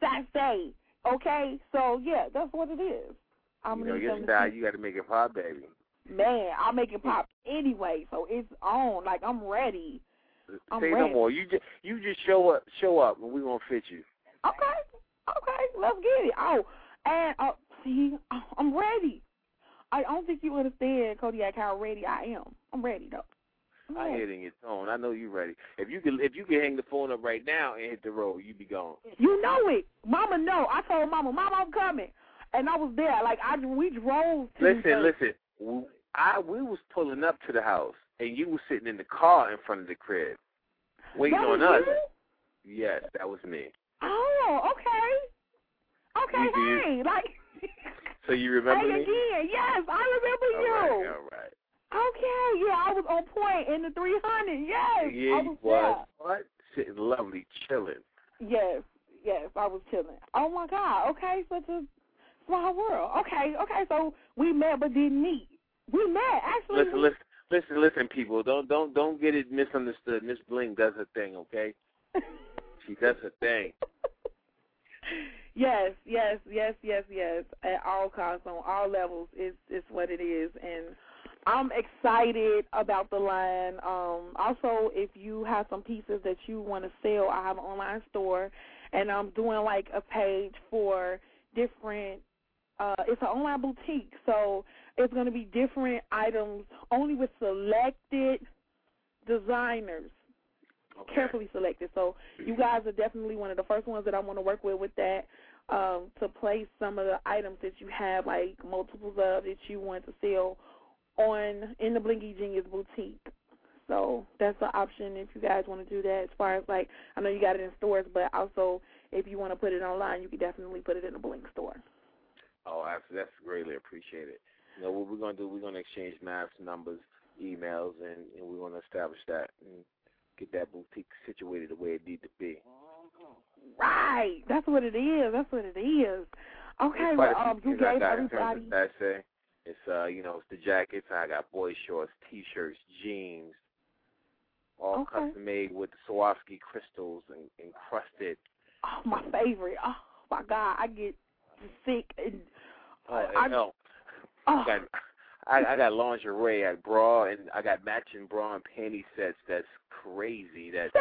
X say. Okay, so yeah, that's what it is. I'm you know your style. You got to make it pop, baby. man. I'll make it pop anyway, so it's on. Like I'm ready. I'm Say ready. no more. You just you just show up, show up, and we gonna fit you. Okay, okay, let's get it. Oh, and uh, see, I'm ready. I don't think you understand, Kodiac, how ready I am. I'm ready though. I'm I hear it in your tone. I know you ready. If you can, if you can hang the phone up right now and hit the road, you'd be gone. You know it. Mama know. I told Mama, Mama, I'm coming. And I was there. Like I we drove to Listen, the, listen. I we was pulling up to the house, and you was sitting in the car in front of the crib, waiting on us. Yes, that was me. Oh, okay. Okay, You hey, like [LAUGHS] So you [LAUGHS] remember hey me? again. Yes, I remember you. All right, all right. Okay, yeah, I was on point in the 300. Yes, Yeah, I was was. What? Sitting lovely, chilling. Yes, yes, I was chilling. Oh my God. Okay, such a small world. Okay, okay, so we met but didn't meet. We met actually. Listen, listen, listen, listen, people. Don't don't don't get it misunderstood. Miss Bling does her thing, okay? [LAUGHS] She does her thing. Yes, yes, yes, yes, yes. At all costs, on all levels, it's it's what it is, and I'm excited about the line. Um, also, if you have some pieces that you want to sell, I have an online store, and I'm doing like a page for different. Uh, it's an online boutique, so it's going to be different items only with selected designers carefully selected. So you guys are definitely one of the first ones that I want to work with with that. Um, to place some of the items that you have, like multiples of that you want to sell on in the Blinky Genius boutique. So that's an option if you guys want to do that. As far as like, I know you got it in stores, but also if you want to put it online, you can definitely put it in the Blink store. Oh. That's greatly appreciated. You know what we're gonna do? We're gonna exchange maps, numbers, emails, and, and we're gonna establish that and get that boutique situated the way it needs to be. Right, that's what it is. That's what it is. Okay, well, um, you gave got in terms everybody. that say. It's uh, you know, it's the jackets. I got boy shorts, t-shirts, jeans, all Okay. custom made with Swarovski crystals and encrusted. Oh, my favorite. Oh my God, I get sick and Oh, I- no. oh. I got I, I got lingerie, I got bra, and I got matching bra and panty sets. That's crazy. That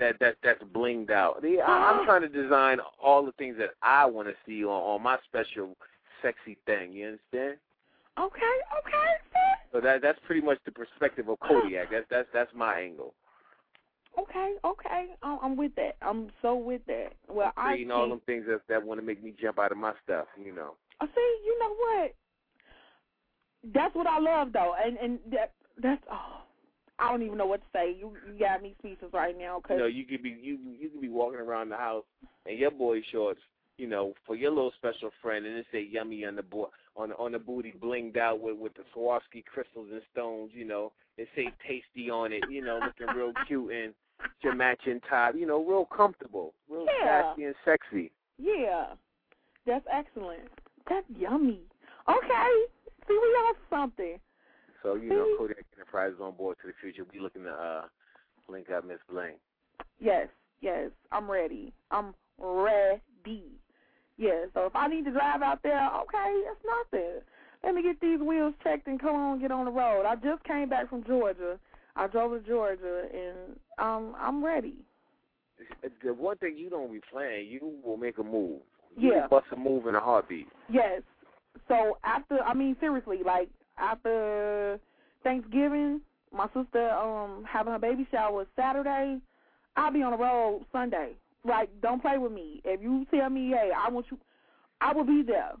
that that that's blinged out. The, I, I'm trying to design all the things that I want to see on on my special sexy thing. You understand? Okay, okay. So that that's pretty much the perspective of Kodiac. That's that's that's my angle. Okay, okay. I'm, I'm with that. I'm so with that. Well, I Creating all them things that that want to make me jump out of my stuff. You know. I see. You know what? That's what I love, though, and and that that's. Oh, I don't even know what to say. You you got me speechless right now. Cause You know, you could be you you could be walking around the house and your boy shorts, you know, for your little special friend, and it say yummy on the bo- on on the booty, blinged out with with the Swarovski crystals and stones. You know, it say tasty on it. You know, looking real [LAUGHS] cute and your matching top. You know, real comfortable, real Yeah. sassy and sexy. yeah, that's excellent. That's yummy. Okay, see, we on something. So you know, Kodiac Enterprises on board to the future. We looking to uh link up Miss Bling. Yes, yes, I'm ready. I'm ready. Yeah, so if I need to drive out there, okay, that's nothing. Let me get these wheels checked and come on, get on the road. I just came back from Georgia. I drove to Georgia, and um, I'm ready. The one thing you don't be playing, you will make a move. You Yeah. bust a move in a heartbeat. Yes. So after, I mean, seriously, like after Thanksgiving, my sister um having her baby shower Saturday. I'll be on the road Sunday. Like, don't play with me. If you tell me, hey, I want you, I will be there.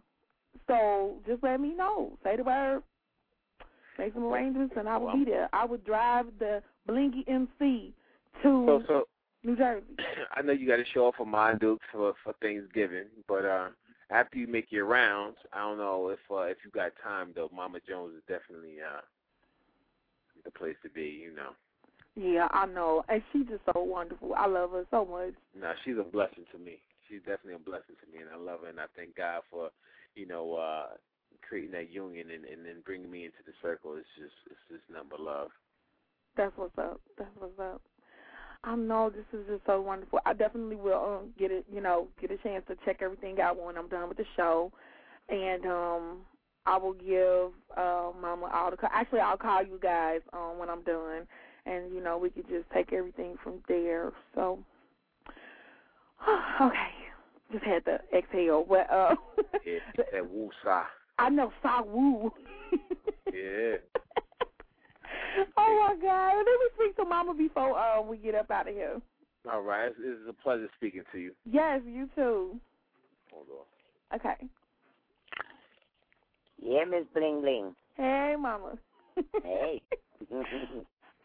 So just let me know. Say the word. Make some arrangements, and I will be there. I would drive the Blinky MC to So, so New Jersey. [CLEARS THROAT] I know you got to show up for Mind Dukes for for Thanksgiving, but uh, after you make your rounds, I don't know if uh, if you got time though. Mama Jones is definitely uh, the place to be. You know, Yeah, I know, and she's just so wonderful. I love her so much. no, she's a blessing to me. She's definitely a blessing to me, and I love her, and I thank God for you know uh, creating that union and and then bringing me into the circle. It's just it's just nothing but love. That's what's up. That's what's up. I know this is just so wonderful. I definitely will um, get it, you know, get a chance to check everything out when I'm done with the show, and um, I will give uh, Mama all the. Actually, I'll call you guys um, when I'm done, and you know we could just take everything from there. So, [SIGHS] okay, just had to exhale. But uh, Yeah, that woosah. [LAUGHS] I know Sa Woo. Yeah. [LAUGHS] oh my God! Let me speak to Mama before uh, we get up out of here. All right, it's, it's a pleasure speaking to you. Yes, you too. Hold on. Okay. Yeah, Miss Bling Bling. Hey, Mama. [LAUGHS] Hey.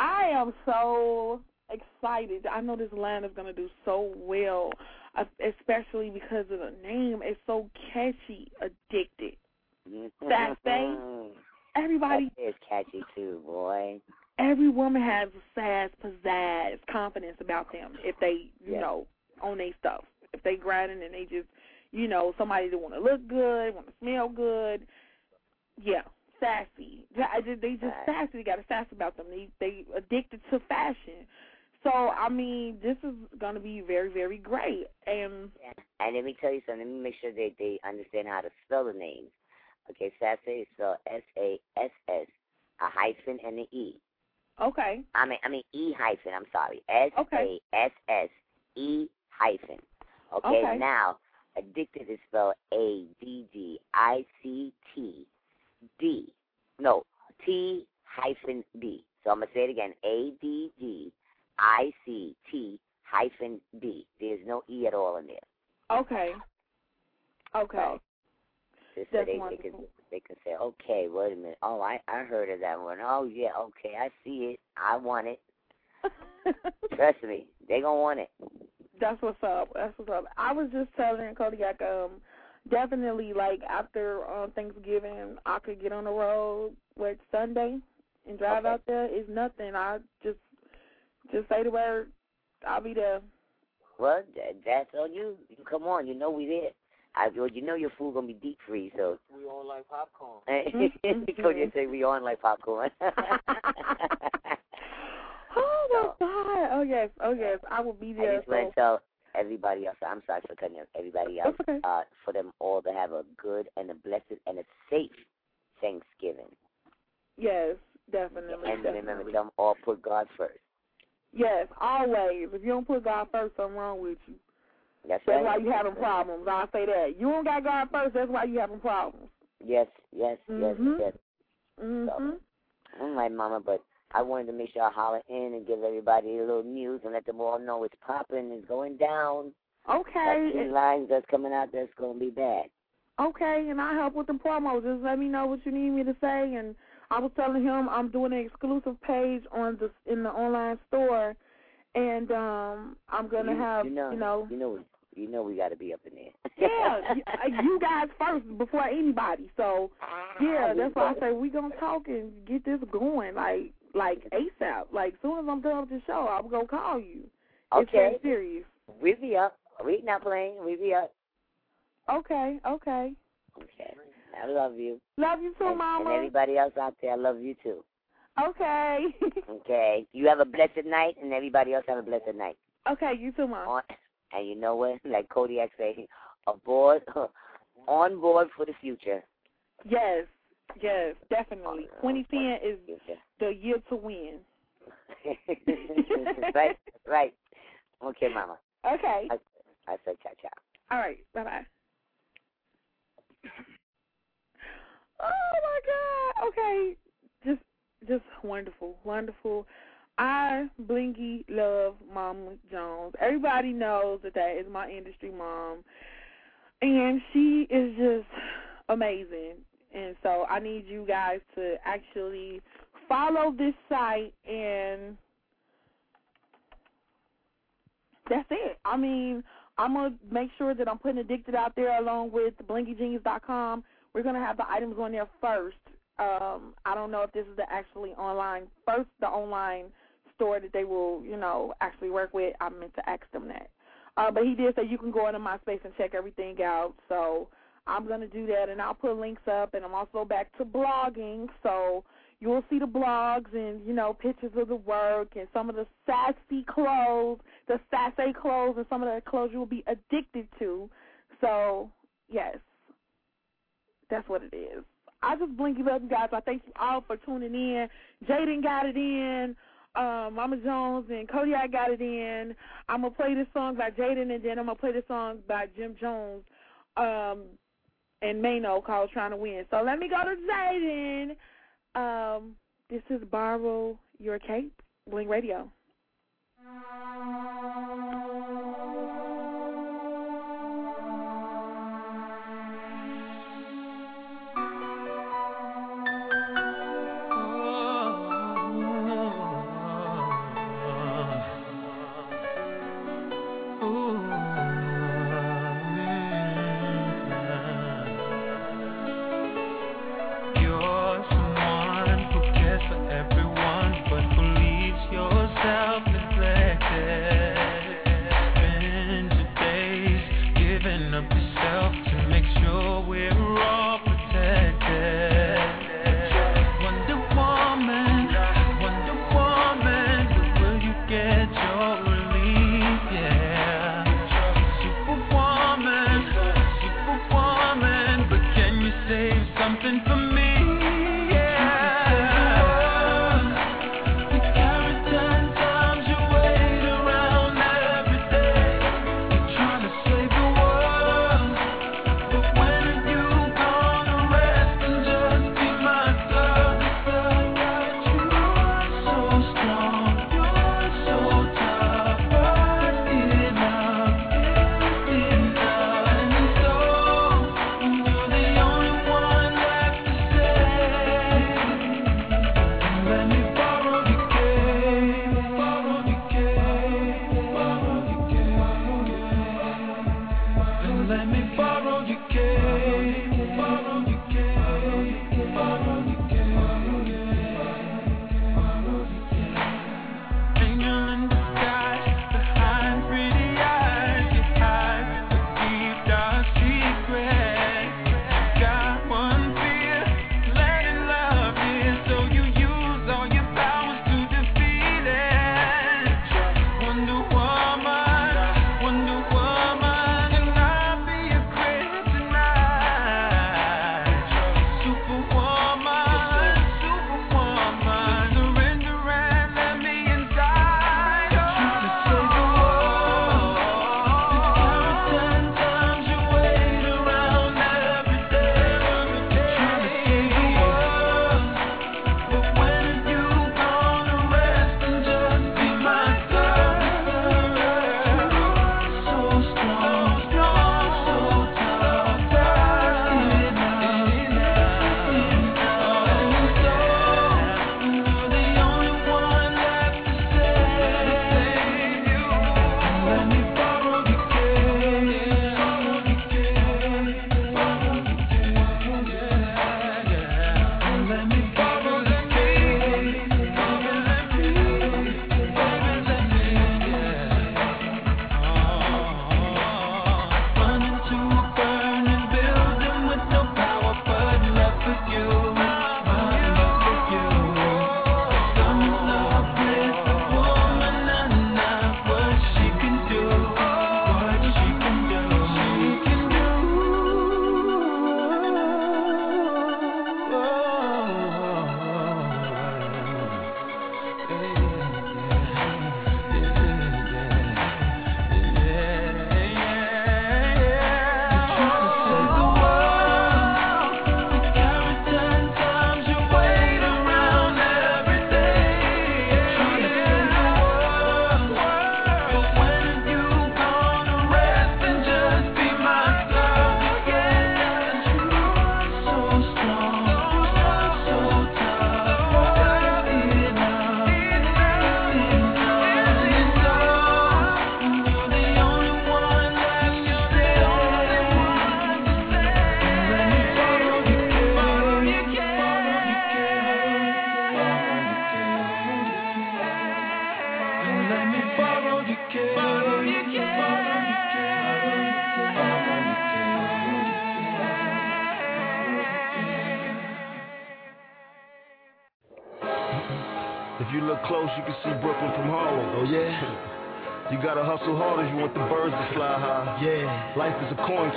I am so excited. I know this line is going to do so well, uh, especially because of the name. It's so catchy, addicted. That thing. [LAUGHS] Everybody, That is catchy too, boy. every woman has a sass, pizzazz, confidence about them if they, you Yeah. know, own their stuff. If they grinding and they just, you know, somebody that want to look good, want to smell good. Yeah, sassy. I just- They just Right. sassy. They got a sass about them. They they addicted to fashion. So I mean, this is gonna be very very great. And And let me tell you something. Let me make sure they they understand how to spell the names. Okay, Sassy is spelled S A S S, a hyphen and an E. okay, I mean, I mean E hyphen. I'm sorry, S A S S E hyphen. Okay, Okay. now addicted is spelled A D D I C T D. No, T hyphen D. So I'm gonna say it again. A D D I C T hyphen D. There's no E at all in there. okay, okay. Just so That's they, they can wonderful. they can say, okay, wait a minute. Oh, I I heard of that one. Oh yeah, okay, I see it. I want it. [LAUGHS] Trust me, they gonna want it. That's what's up. That's what's up. I was just telling Kodiac, um, definitely like after um, Thanksgiving, I could get on the road with Sunday and drive Okay. out there. It's nothing. I just just say the word. I'll be there. Well, that, that's on you. You come on. You know we there. I well, you know your food gonna be deep freeze, so We on like popcorn. [LAUGHS] Mm-hmm. Cody say we on like popcorn. [LAUGHS] [LAUGHS] Oh my God! Oh yes, oh yes. I will be I there. just So to tell everybody else. I'm sorry for cutting everybody else. Okay. Uh, for them all to have a good and a blessed and a safe Thanksgiving. yes, definitely. And remember, definitely. them all put God first. Yes, always. If you don't put God first, something wrong with you. That's That's right. why you having problems. I'll say that. You don't got God first. That's why you having problems. Yes, yes, yes, Mhm. yes. Mhm. All right, Mama, but I wanted to make sure I holler in and give everybody a little news and let them all know it's popping, it's going down. Okay. That lines that's coming out that's going to be bad. Okay, and I help with the promos. Just let me know what you need me to say. And I was telling him I'm doing an exclusive page on the in the online store, and um I'm gonna you, have you know, you know you know, you know, we got to be up in there. yeah you, uh, you guys first before anybody. So [LAUGHS] yeah, that's why I say we gonna talk and get this going like like ASAP. Like soon as I'm done with the show, I'm gonna call you. It's Okay. very serious. We be up. We not playing. We be up. Okay, okay. Okay. I love you. Love you too, and, Mama. And everybody else out there, I love you too. Okay. [LAUGHS] Okay. You have a blessed night, and everybody else have a blessed night. okay, you too, Mom. And you know what? Like Kodiac say, aboard, on board for the future. Yes, yes, definitely. 2010 is the year to win. [LAUGHS] right, right. Okay, Mama. Okay. I, I said ciao ciao. All right. Bye bye. Oh my God. Okay. Just, just wonderful, wonderful. I blingy love Mama Jones. Everybody knows that that is my industry mom, and she is just amazing. And so I need you guys to actually follow this site and that's it. I mean, I'm gonna make sure that I'm putting Addicted out there along with BlinkyGenius.com. We're gonna have the items on there first. Um, I don't know if this is the actually online first, the online store that they will, you know, actually work with. I meant to ask them that. Uh, but he did say you can go into MySpace and check everything out. So I'm gonna do that, and I'll put links up. And I'm also back to blogging, so you'll see the blogs and you know pictures of the work and some of the sassy clothes, the sassy clothes, and some of the clothes you will be addicted to. So yes, that's what it is. I just blinky love you guys. I thank you all for tuning in. Jaiden got it in. Um, Mama Jones and Kodiac got it in. I'm gonna play this song by Jaiden and then I'm gonna play this song by Jim Jones um, and Mano called Trying to Win. So let me go to Jaiden. Um, this is Borrow Your Cape, Bling Radio.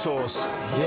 Is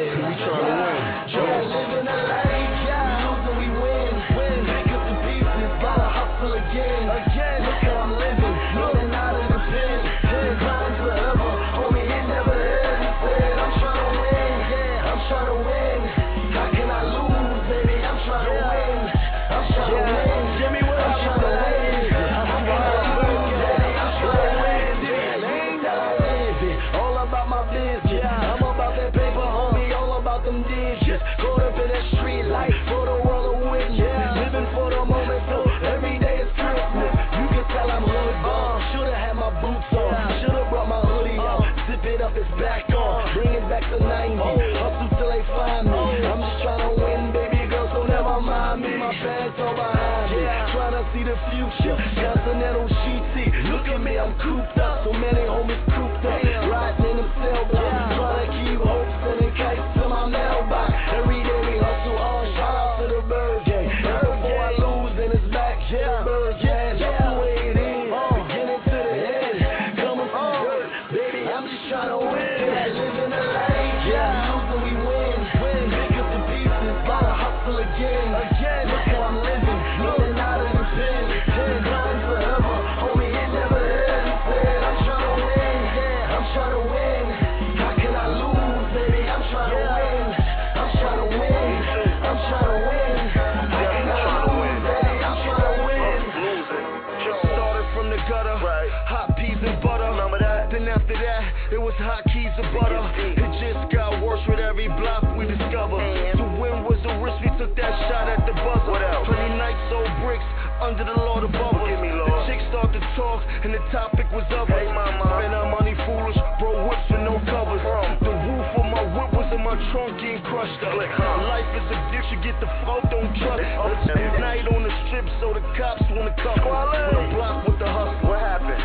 talk, and the topic was of us. Spend our money foolish, bro whips with no covers. The roof of my whip was in my trunk getting crushed up. Life is a bitch, you get the fault, don't trust. It's night on the strip, so the cops wanna come. On the block with the hustle. What happened?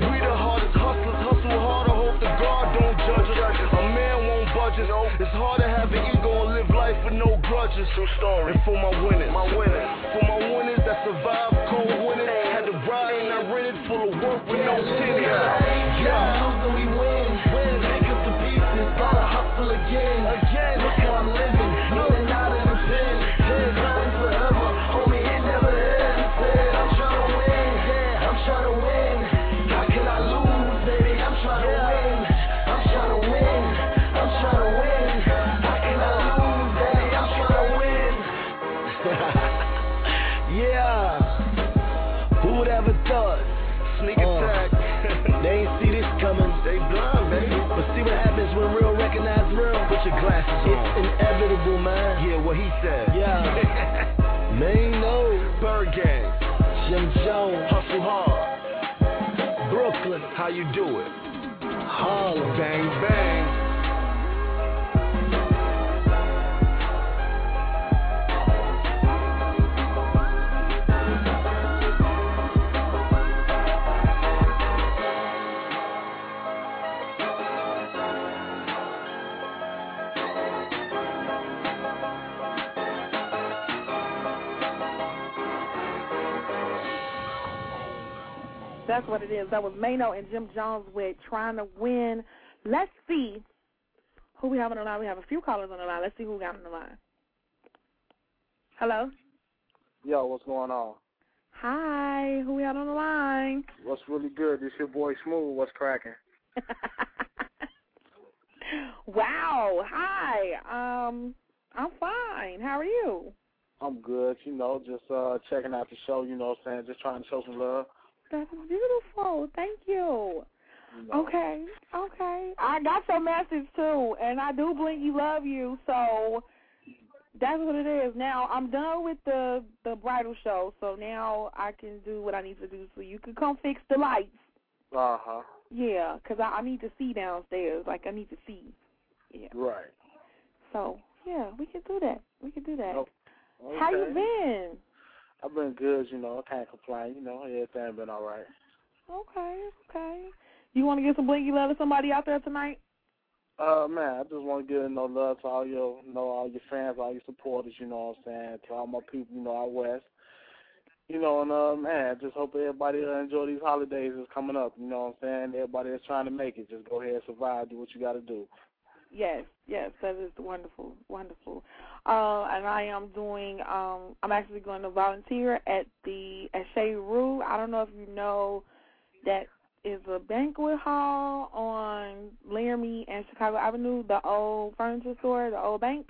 We the hardest hustlers, hustle harder, hope the God don't judge us. A man won't budge us. It's hard to have an ego and live life with no grudges. True story. And for my winners, my winners, for my winners that survived Yeah, do it? Harlem. Bang, bang. That's what it is. That was Mano and Jim Jones with Trying to Win. Let's see who we have on the line. We have a few callers on the line. Let's see who we got on the line. Hello? Yo, what's going on? Hi. Who we got on the line? What's really good? This your boy Smooth. What's cracking? [LAUGHS] Wow. Hi. Um, I'm fine. How are you? I'm good. You know, just uh checking out the show. You know what I'm saying? Just trying to show some love. That's beautiful. Thank you. You. Okay, okay. I got your message too, and I do blinky love you. So that's what it is. Now I'm done with the the bridal show, so now I can do what I need to do. So you can come fix the lights. Uh huh. Yeah, 'cause I, I need to see downstairs. Like I need to see. Yeah. Right. So yeah, we can do that. We can do that. Oh, How you been? I've been good. You know, I can't complain. You know, everything been all right. Okay, okay. You want to give some blinky love to somebody out there tonight? Uh man, I just want to give no love to all your, you know, all your fans, all your supporters. You know what I'm saying? To all my people, you know, out west. You know, and uh, man, just hope everybody enjoy these holidays that's coming up. You know what I'm saying? Everybody that's trying to make it, just go ahead and survive. Do what you got to do. Yes, yes, that is wonderful, wonderful. Uh, and I am doing. Um, I'm actually going to volunteer at the at Shea Rue. I don't know if you know that is a banquet hall on Laramie and Chicago Avenue, the old furniture store, the old bank.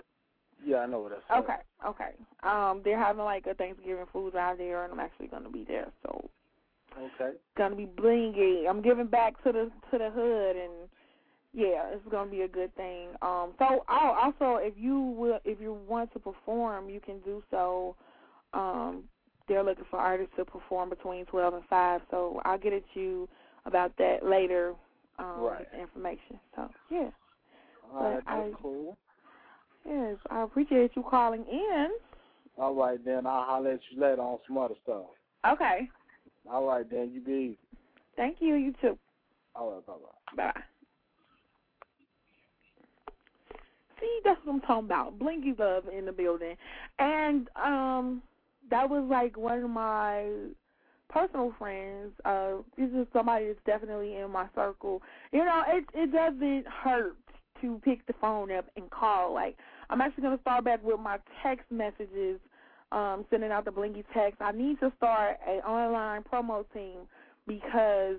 Yeah, I know what that's. Okay, okay. Um, they're having like a Thanksgiving food drive there, and I'm actually going to be there. So Okay. gonna be blingy. I'm giving back to the to the hood, and yeah, it's gonna be a good thing. Um, so oh, also if you will, if you want to perform, you can do so. Um, they're looking for artists to perform between twelve and five, so I'll get at you about that later. Um, Right. information. So yeah, All right, But I- that's cool. yes, I appreciate you calling in. All right, then I'll holler at you later on some other stuff. Okay, All right, then you be easy. thank you. You too. All right, bye bye. Bye. See, that's what I'm talking about. Blinky Love in the building. And um that was like one of my personal friends. Uh this is somebody that's definitely in my circle. You know, it it doesn't hurt to pick the phone up and call. Like I'm actually gonna start back with my text messages, um, sending out the blinky text. I need to start an online promo team because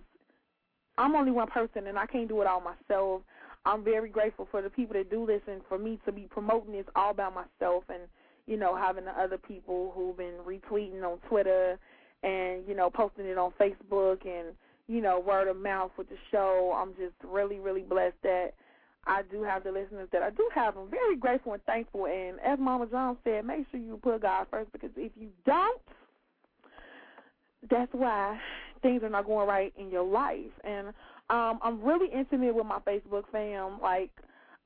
I'm only one person and I can't do it all myself. I'm very grateful for the people that do this and for me to be promoting this all by myself and, you know, having the other people who've been retweeting on Twitter and, you know, posting it on Facebook and, you know, word of mouth with the show. I'm just really, really blessed that I do have the listeners that I do have. I'm very grateful and thankful. And as Mama John said, make sure you put God first because if you don't, that's why things are not going right in your life. And um, I'm really intimate with my Facebook fam. Like,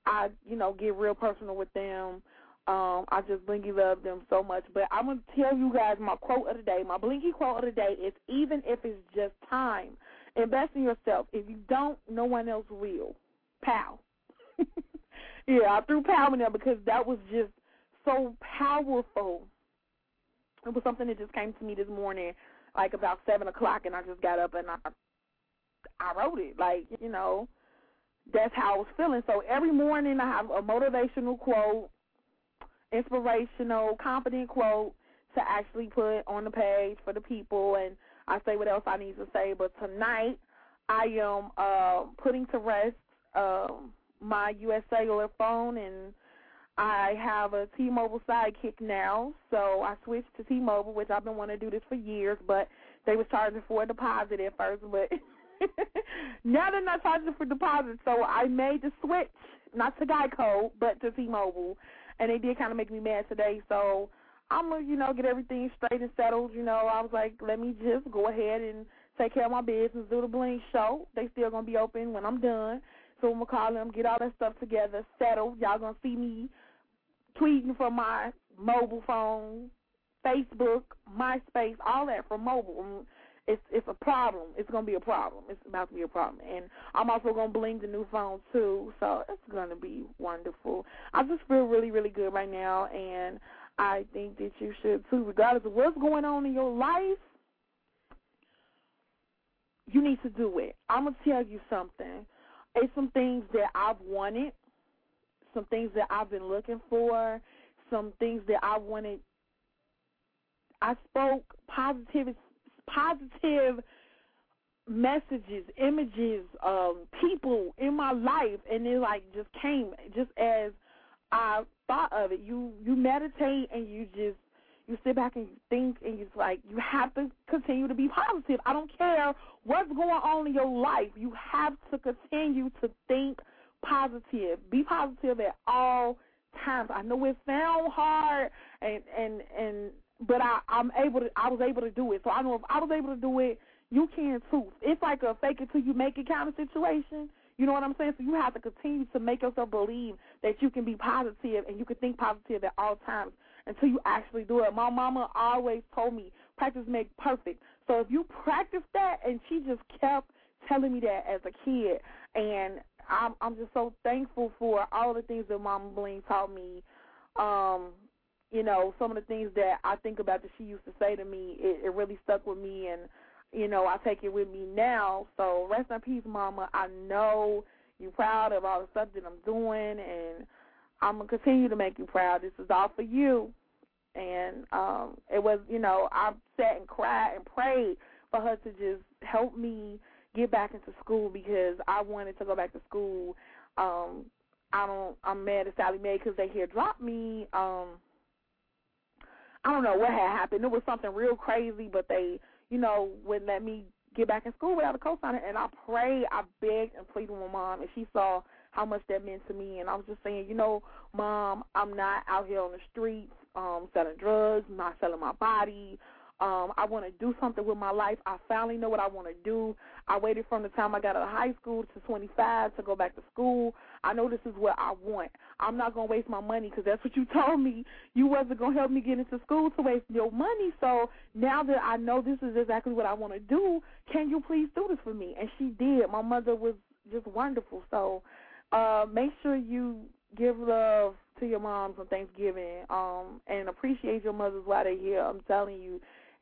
I, you know, get real personal with them. Um, I just blinky love them so much. But I'm gonna tell you guys my quote of the day. My blinky quote of the day is: even if it's just time, invest in yourself. If you don't, no one else will. Pow. [LAUGHS] yeah, I threw pow in there because that was just so powerful. It was something that just came to me this morning, like about seven o'clock, and I just got up and I I wrote it. Like, you know, that's how I was feeling. So every morning I have a motivational quote, inspirational, confident quote to actually put on the page for the people and I say what else I need to say. But tonight I am uh putting to rest um my US cellular phone and I have a T-Mobile sidekick now, so I switched to T-Mobile, which I've been wanting to do this for years, but they was charging for a deposit at first, but [LAUGHS] now they're not charging for deposits, so I made the switch, not to Geico, but to T-Mobile, and they did kind of make me mad today, so I'm gonna, you know, get everything straight and settled. You know, I was like, let me just go ahead and take care of my business, do the Bling show. They still gonna be open when I'm done, so I'm gonna call them, get all that stuff together, settled. Y'all gonna see me tweeting from my mobile phone, Facebook, MySpace, all that from mobile. It's it's a problem. It's gonna be a problem. It's about to be a problem, and I'm also gonna bling the new phone too. So it's gonna be wonderful. I just feel really really good right now, and I think that you should too, regardless of what's going on in your life. You need to do it. I'm gonna tell you something. It's some things that I've wanted some things that I've been looking for, some things that I wanted. I spoke positive, positive messages, images, um, people in my life, and it like just came just as I thought of it. You you meditate and you just you sit back and you think and it's like you have to continue to be positive. I don't care what's going on in your life. You have to continue to think positive. Be positive at all times. I know it sounds hard and and and but I I'm able to I was able to do it. So I know if I was able to do it, you can too. It's like a fake it till you make it kind of situation. You know what I'm saying? So you have to continue to make yourself believe that you can be positive and you can think positive at all times until you actually do it. My mama always told me practice make perfect. So if you practice that, and she just kept telling me that as a kid, and I'm I'm just so thankful for all the things that Mama Bling taught me. Um, you know, some of the things that I think about that she used to say to me, it, it really stuck with me, and you know, I take it with me now. So rest in peace, Mama. I know you're proud of all the stuff that I'm doing, and I'm gonna continue to make you proud. This is all for you. And um, it was, you know, I sat and cried and prayed for her to just help me get back into school because I wanted to go back to school. Um, I don't. I'm mad at Sallie Mae because they here dropped me. Um, I don't know what had happened. It was something real crazy, but they, you know, wouldn't let me get back in school without a co-signer. And I prayed, I begged and pleaded with my mom, and she saw how much that meant to me. And I was just saying, you know, mom, I'm not out here on the streets um, selling drugs, not selling my body. Um, I want to do something with my life. I finally know what I want to do. I waited from the time I got out of high school to 25 to go back to school. I know this is what I want. I'm not going to waste my money because that's what you [LAUGHS] told me. You wasn't going to help me get into school to waste your money. So now that I know this is exactly what I want to do, can you please do this for me? And she did. My mother was just wonderful. So uh, make sure you give love to your moms on Thanksgiving um, and appreciate your mothers while they're here. I'm telling you,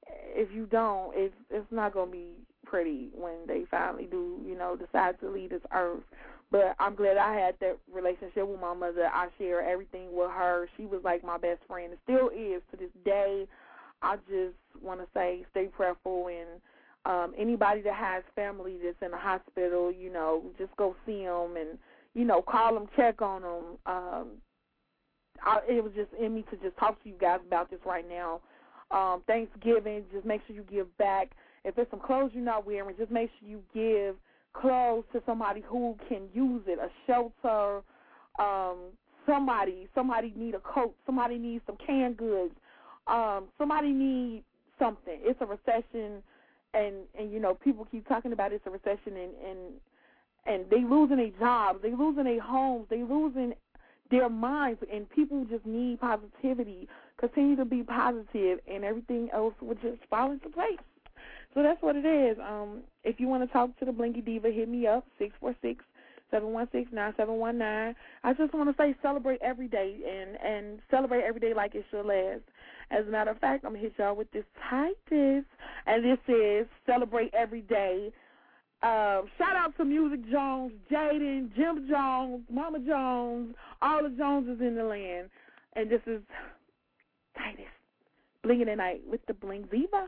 if you don't, it's it's not gonna be pretty when they finally do, you know, decide to leave this earth. But I'm glad I had that relationship with my mother. I share everything with her. She was like my best friend. It still is to this day. I just want to say stay prayerful and um anybody that has family that's in the hospital, you know, just go see them and you know, call them, check on them. Um I, it was just in me to just talk to you guys about this right now um, Thanksgiving, just make sure you give back. If there's some clothes you're not wearing, just make sure you give clothes to somebody who can use it, a shelter, um, somebody, somebody need a coat, somebody needs some canned goods, um, somebody need something. It's a recession and and you know, people keep talking about it's a recession and and and they losing their jobs, they losing their homes, they losing their minds and people just need positivity continue to be positive, and everything else will just fall into place. So that's what it is. Um, if you want to talk to the Blinky Diva, hit me up six four six seven one six nine seven one nine. I just want to say celebrate every day and and celebrate every day like it's your last. As a matter of fact, I'm gonna hit y'all with this Titus, and this is celebrate every day. Uh, shout out to Music Jones, Jaiden, Jim Jones, Mama Jones, all the Joneses in the land, and this is Titus. Blinging tonight with the Bling Diva.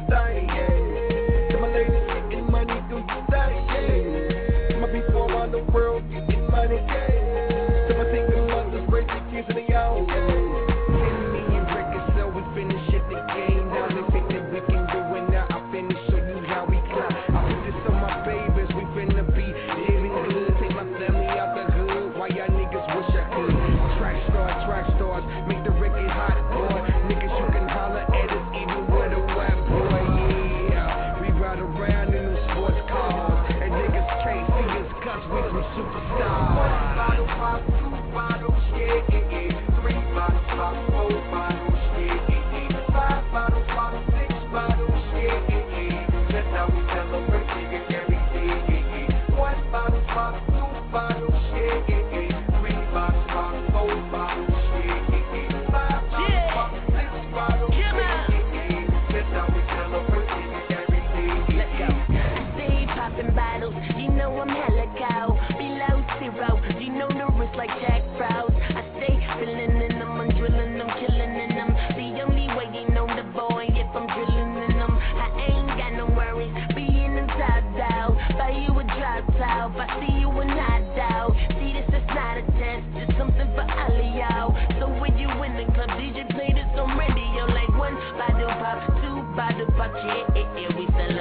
we fell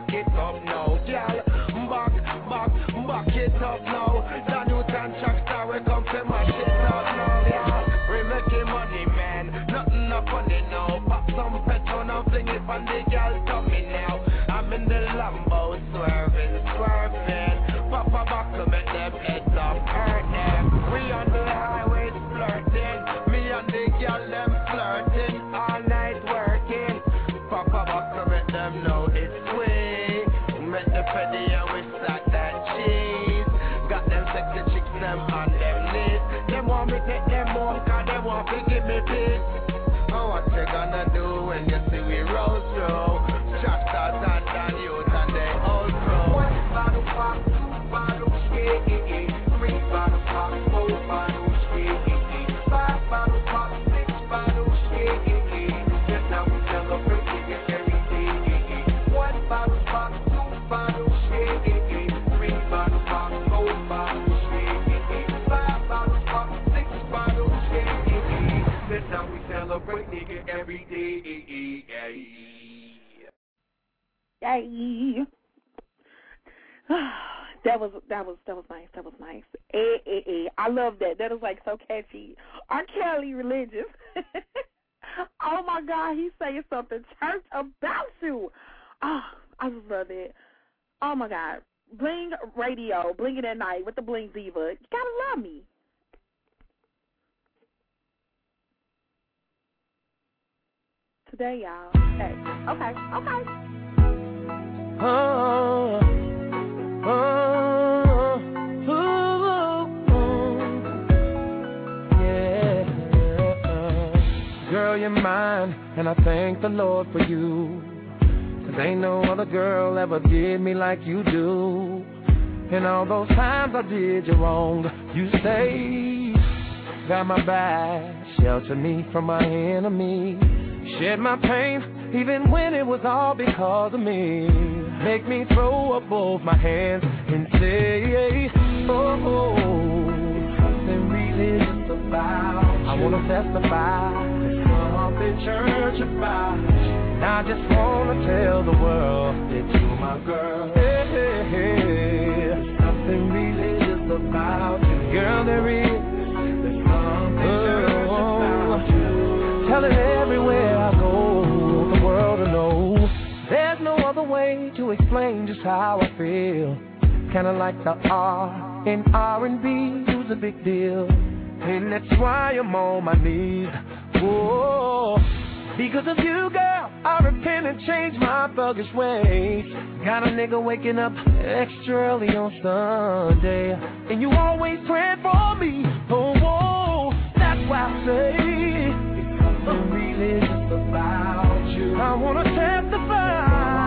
back it up now. Girl, back, back, back it up now. The Newton track star, we come to mash it up now. Yeah, we making money, man. Nothing up on it now. Pop some petrol and fling it on the girl celebrate nigga every day. Yay. [SIGHS] that was that was that was nice. That was nice. Eh, eh, eh. I love that. That is like so catchy. R. Kelly religious. [LAUGHS] oh my God, he's saying something church about you. Oh, I just love it. Oh my God. Bling radio, bling it at night with the bling diva. You gotta love me. Today, y'all. Hey, okay, okay. Oh, oh. Girl, you're mine, and I thank the Lord for you. Cause ain't no other girl ever did me like you do. And all those times I did you wrong, you stayed, got my back, sheltered me from my enemy, shed my pain, even when it was all because of me. Make me throw up both my hands and say, oh, oh something religious about I wanna testify, there's something church about I just wanna tell the world that you're my girl. Hey, hey, hey. There's something religious about you, girl. There is. There's something oh. church about you. Tell it everywhere way to explain just how I feel. Kinda like the R in R&B was a big deal, and that's why I'm on my knees. Whoa. Because of you, girl, I repent and change my thuggish ways. Got a nigga waking up extra early on Sunday. And you always praying for me. Oh, whoa, that's why I say it's something religious about you. I wanna testify.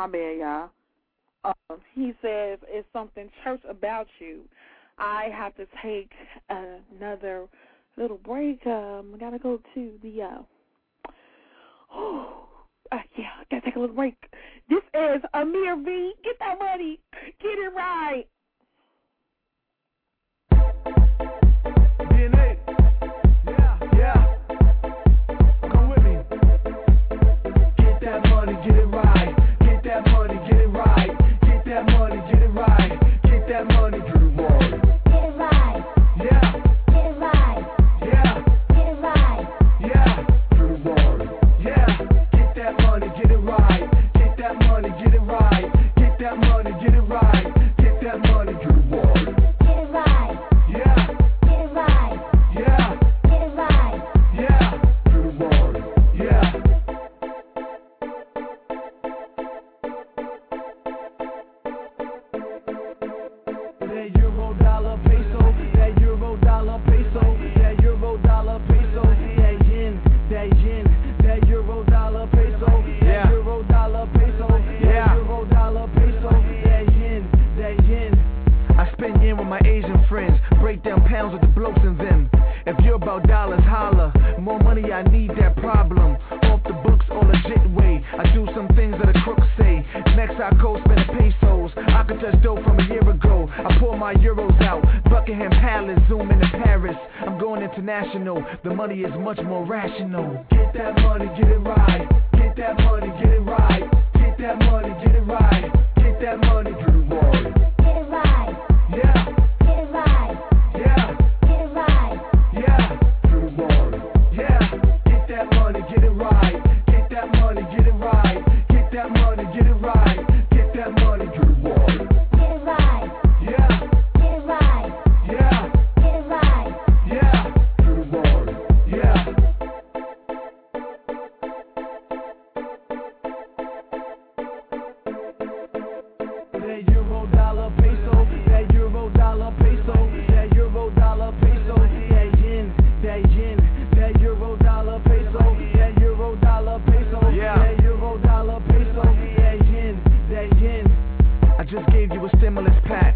My bad, y'all. Uh, he says it's something church about you. I have to take another little break. Um, I gotta go to the. Uh, oh, [SIGHS] uh, yeah, I gotta take a little break. This is Amir V. Get that money. Get it right.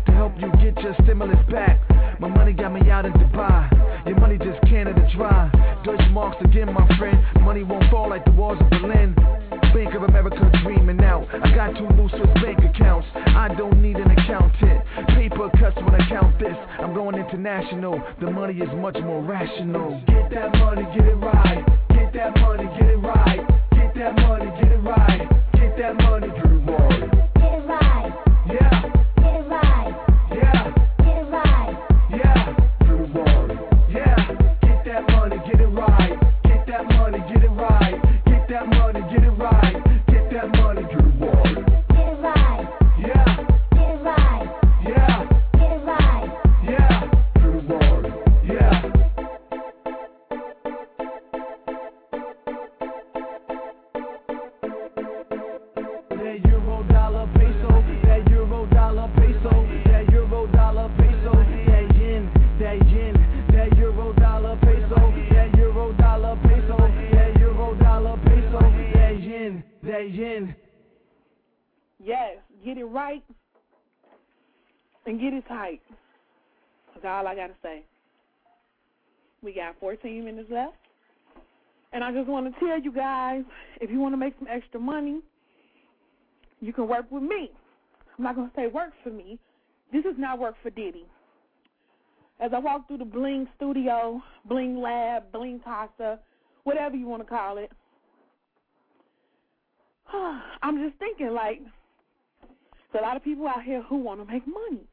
To help you get your stimulus back. My money got me out in Dubai. Your money just Canada dry. Deutsche marks again, my friend. Money won't fall like the walls of Berlin. Bank of America dreaming out. I got two new Swiss bank accounts. I don't need an accountant. Paper cuts when I count this. I'm going international. The money is much more rational. Get that money, get it right. Get that money, get it right. Get that money, get it right. Get that money, get it right. Get it right. Yeah, and get it tight. That's all I got to say. We got 14 minutes left. And I just want to tell you guys if you want to make some extra money, you can work with me. I'm not going to say work for me. This is not work for Diddy. As I walk through the Bling studio, Bling Lab, Bling Casa, whatever you want to call it, [SIGHS] I'm just thinking like, there's a lot of people out here who want to make money.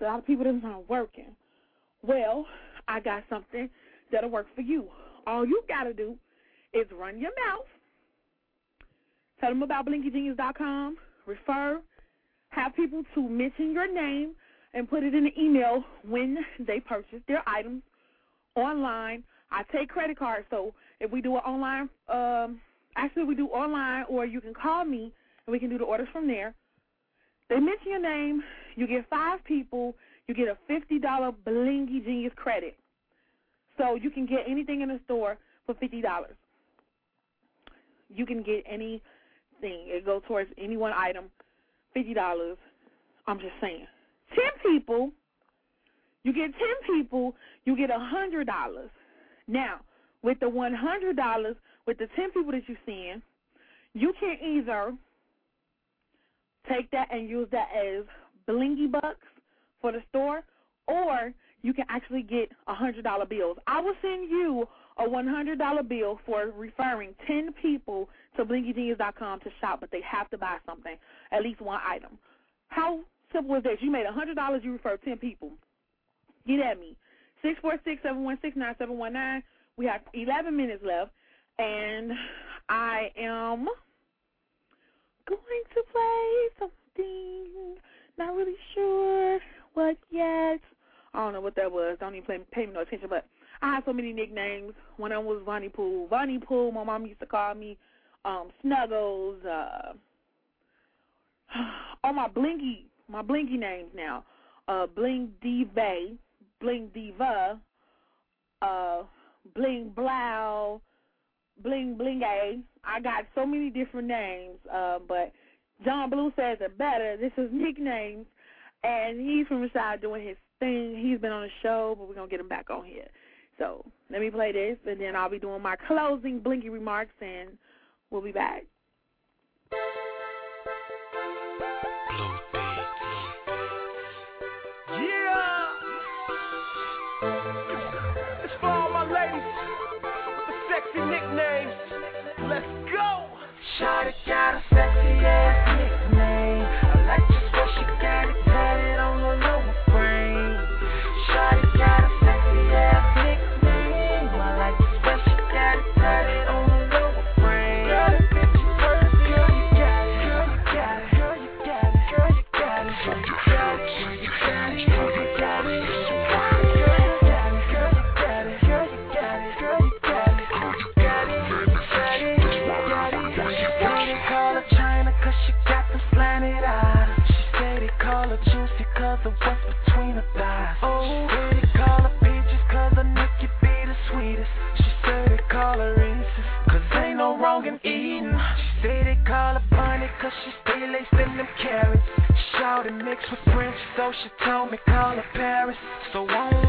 A lot of people that's not working. Well, I got something that'll work for you. All you got to do is run your mouth, tell them about blingygenius.com, refer, have people to mention your name, and put it in the email when they purchase their items online. I take credit cards, so if we do an online, um, actually we do online, or you can call me and we can do the orders from there. They mention your name, you get five people, you get a fifty dollar blingy genius credit. So you can get anything in the store for fifty dollars. You can get anything. It goes towards any one item, fifty dollars. I'm just saying. Ten people, you get ten people, you get a hundred dollars. Now, with the one hundred dollars, with the ten people that you're you can either take that and use that as blingy bucks for the store, or you can actually get a $100 bills. I will send you a $100 bill for referring 10 people to blingygenius.com to shop, but they have to buy something, at least one item. How simple is that? You made a $100, you refer 10 people. Get at me. 646 We have 11 minutes left, and I am going to play something. Not really sure what yet. I don't know what that was. Don't even pay, pay me no attention. But I have so many nicknames. One of them was Vonnie Pool. Vonnie Pool. My mom used to call me um, Snuggles. Uh, all [SIGHS] oh, my blingy, my blingy names now. Uh, Bling Diva, Bling Diva, uh, Bling Blow. Bling Bling A. I got so many different names, uh, but John Blue says it better. This is nicknames, and he's from Rashad doing his thing. He's been on the show, but we're gonna get him back on here. So let me play this, and then I'll be doing my closing blinky remarks, and we'll be back. Shawty got a sexy ass. mixed with French, so she told me call her Paris. So I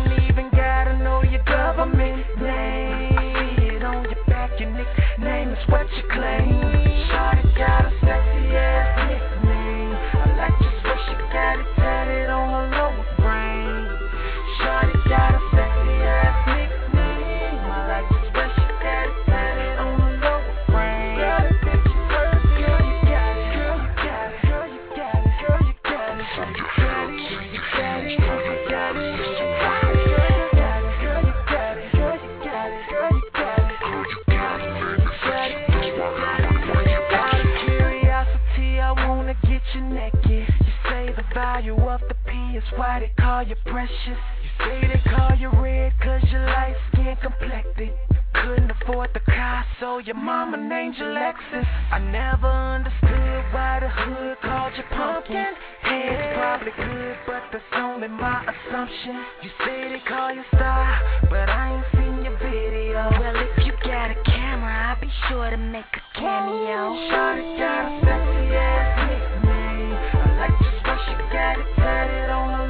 why they call you precious. You say they call you red cause your light skin complected. Couldn't afford the car, so your mama named you Lexus. I never understood why the hood called you pumpkin. Hey, it's probably good, but that's only my assumption. You say they call you star, but I ain't seen your video. Well, if you got a camera, I'll be sure to make a cameo. Shawty got a sexy ass nickname. I like just what you got it tatted on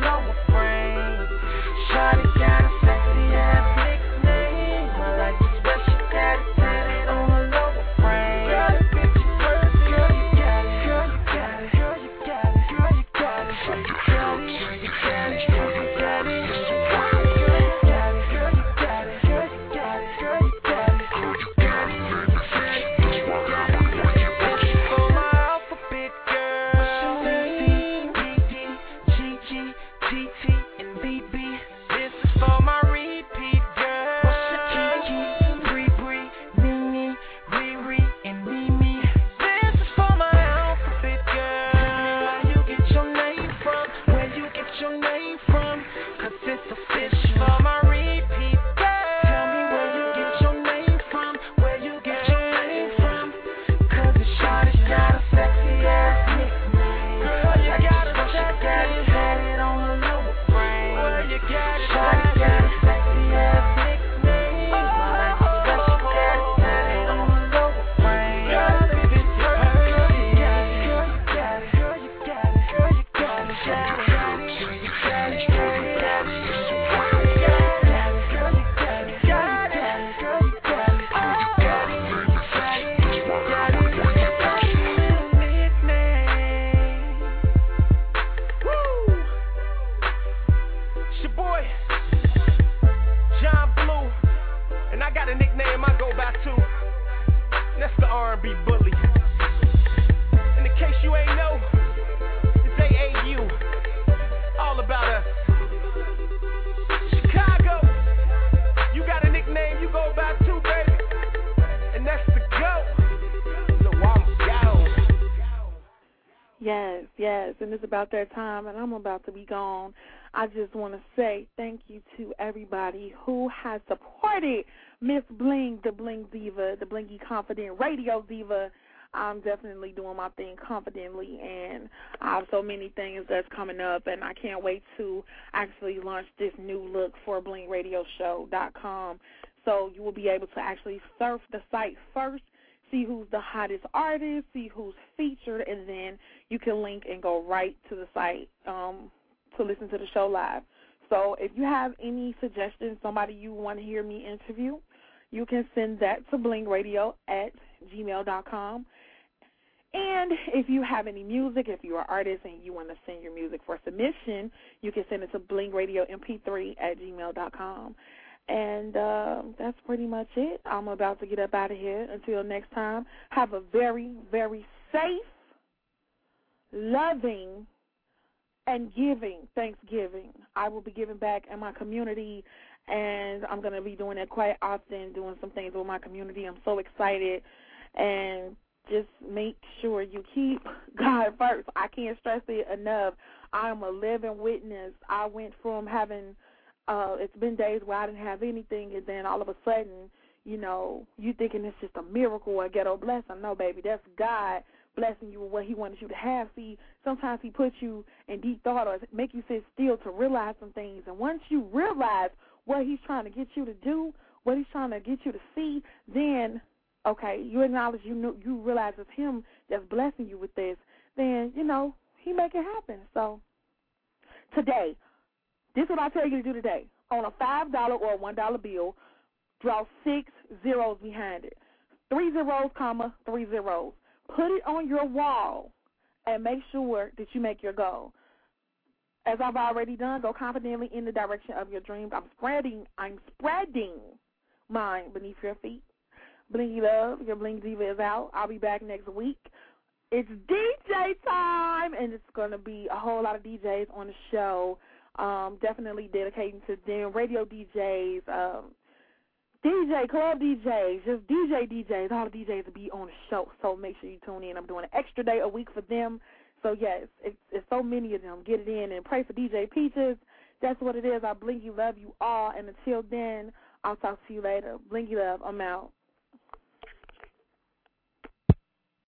about that time, and I'm about to be gone. I just want to say thank you to everybody who has supported Miss Bling, the Bling Diva, the Blingy Confident Radio Diva. I'm definitely doing my thing confidently, and I have so many things that's coming up, and I can't wait to actually launch this new look for BlingRadioShow.com. So you will be able to actually surf the site first see who's the hottest artist, see who's featured, and then you can link and go right to the site um, to listen to the show live. So if you have any suggestions, somebody you want to hear me interview, you can send that to blingradio at gmail.com. And if you have any music, if you're an artist and you want to send your music for submission, you can send it to blingradiomp3 at gmail.com. And uh, that's pretty much it. I'm about to get up out of here. Until next time, have a very, very safe, loving, and giving Thanksgiving. I will be giving back in my community, and I'm going to be doing that quite often, doing some things with my community. I'm so excited. And just make sure you keep [LAUGHS] God first. I can't stress it enough. I am a living witness. I went from having uh it's been days where I didn't have anything and then all of a sudden, you know, you thinking it's just a miracle or a ghetto blessing. No, baby, that's God blessing you with what he wanted you to have. See, sometimes he puts you in deep thought or make you sit still to realize some things. And once you realize what he's trying to get you to do, what he's trying to get you to see, then okay, you acknowledge you know you realize it's him that's blessing you with this, then, you know, he make it happen. So today, this is what I tell you to do today. On a five dollar or a one dollar bill, draw six zeros behind it. Three zeros, comma, three zeros. Put it on your wall and make sure that you make your goal. As I've already done, go confidently in the direction of your dreams. I'm spreading I'm spreading mine beneath your feet. Blingy Love, your Bling Diva is out. I'll be back next week. It's DJ time, and it's going to be a whole lot of DJs on the show. Um, definitely dedicating to them, radio DJs, um, DJ, club DJs, just DJ DJs. All the DJs will be on the show, so make sure you tune in. I'm doing an extra day a week for them. So, yes, it's, it's so many of them. Get it in and pray for DJ Peaches. That's what it is. I Blingy love you all, and until then, I'll talk to you later. Blingy love, I'm out.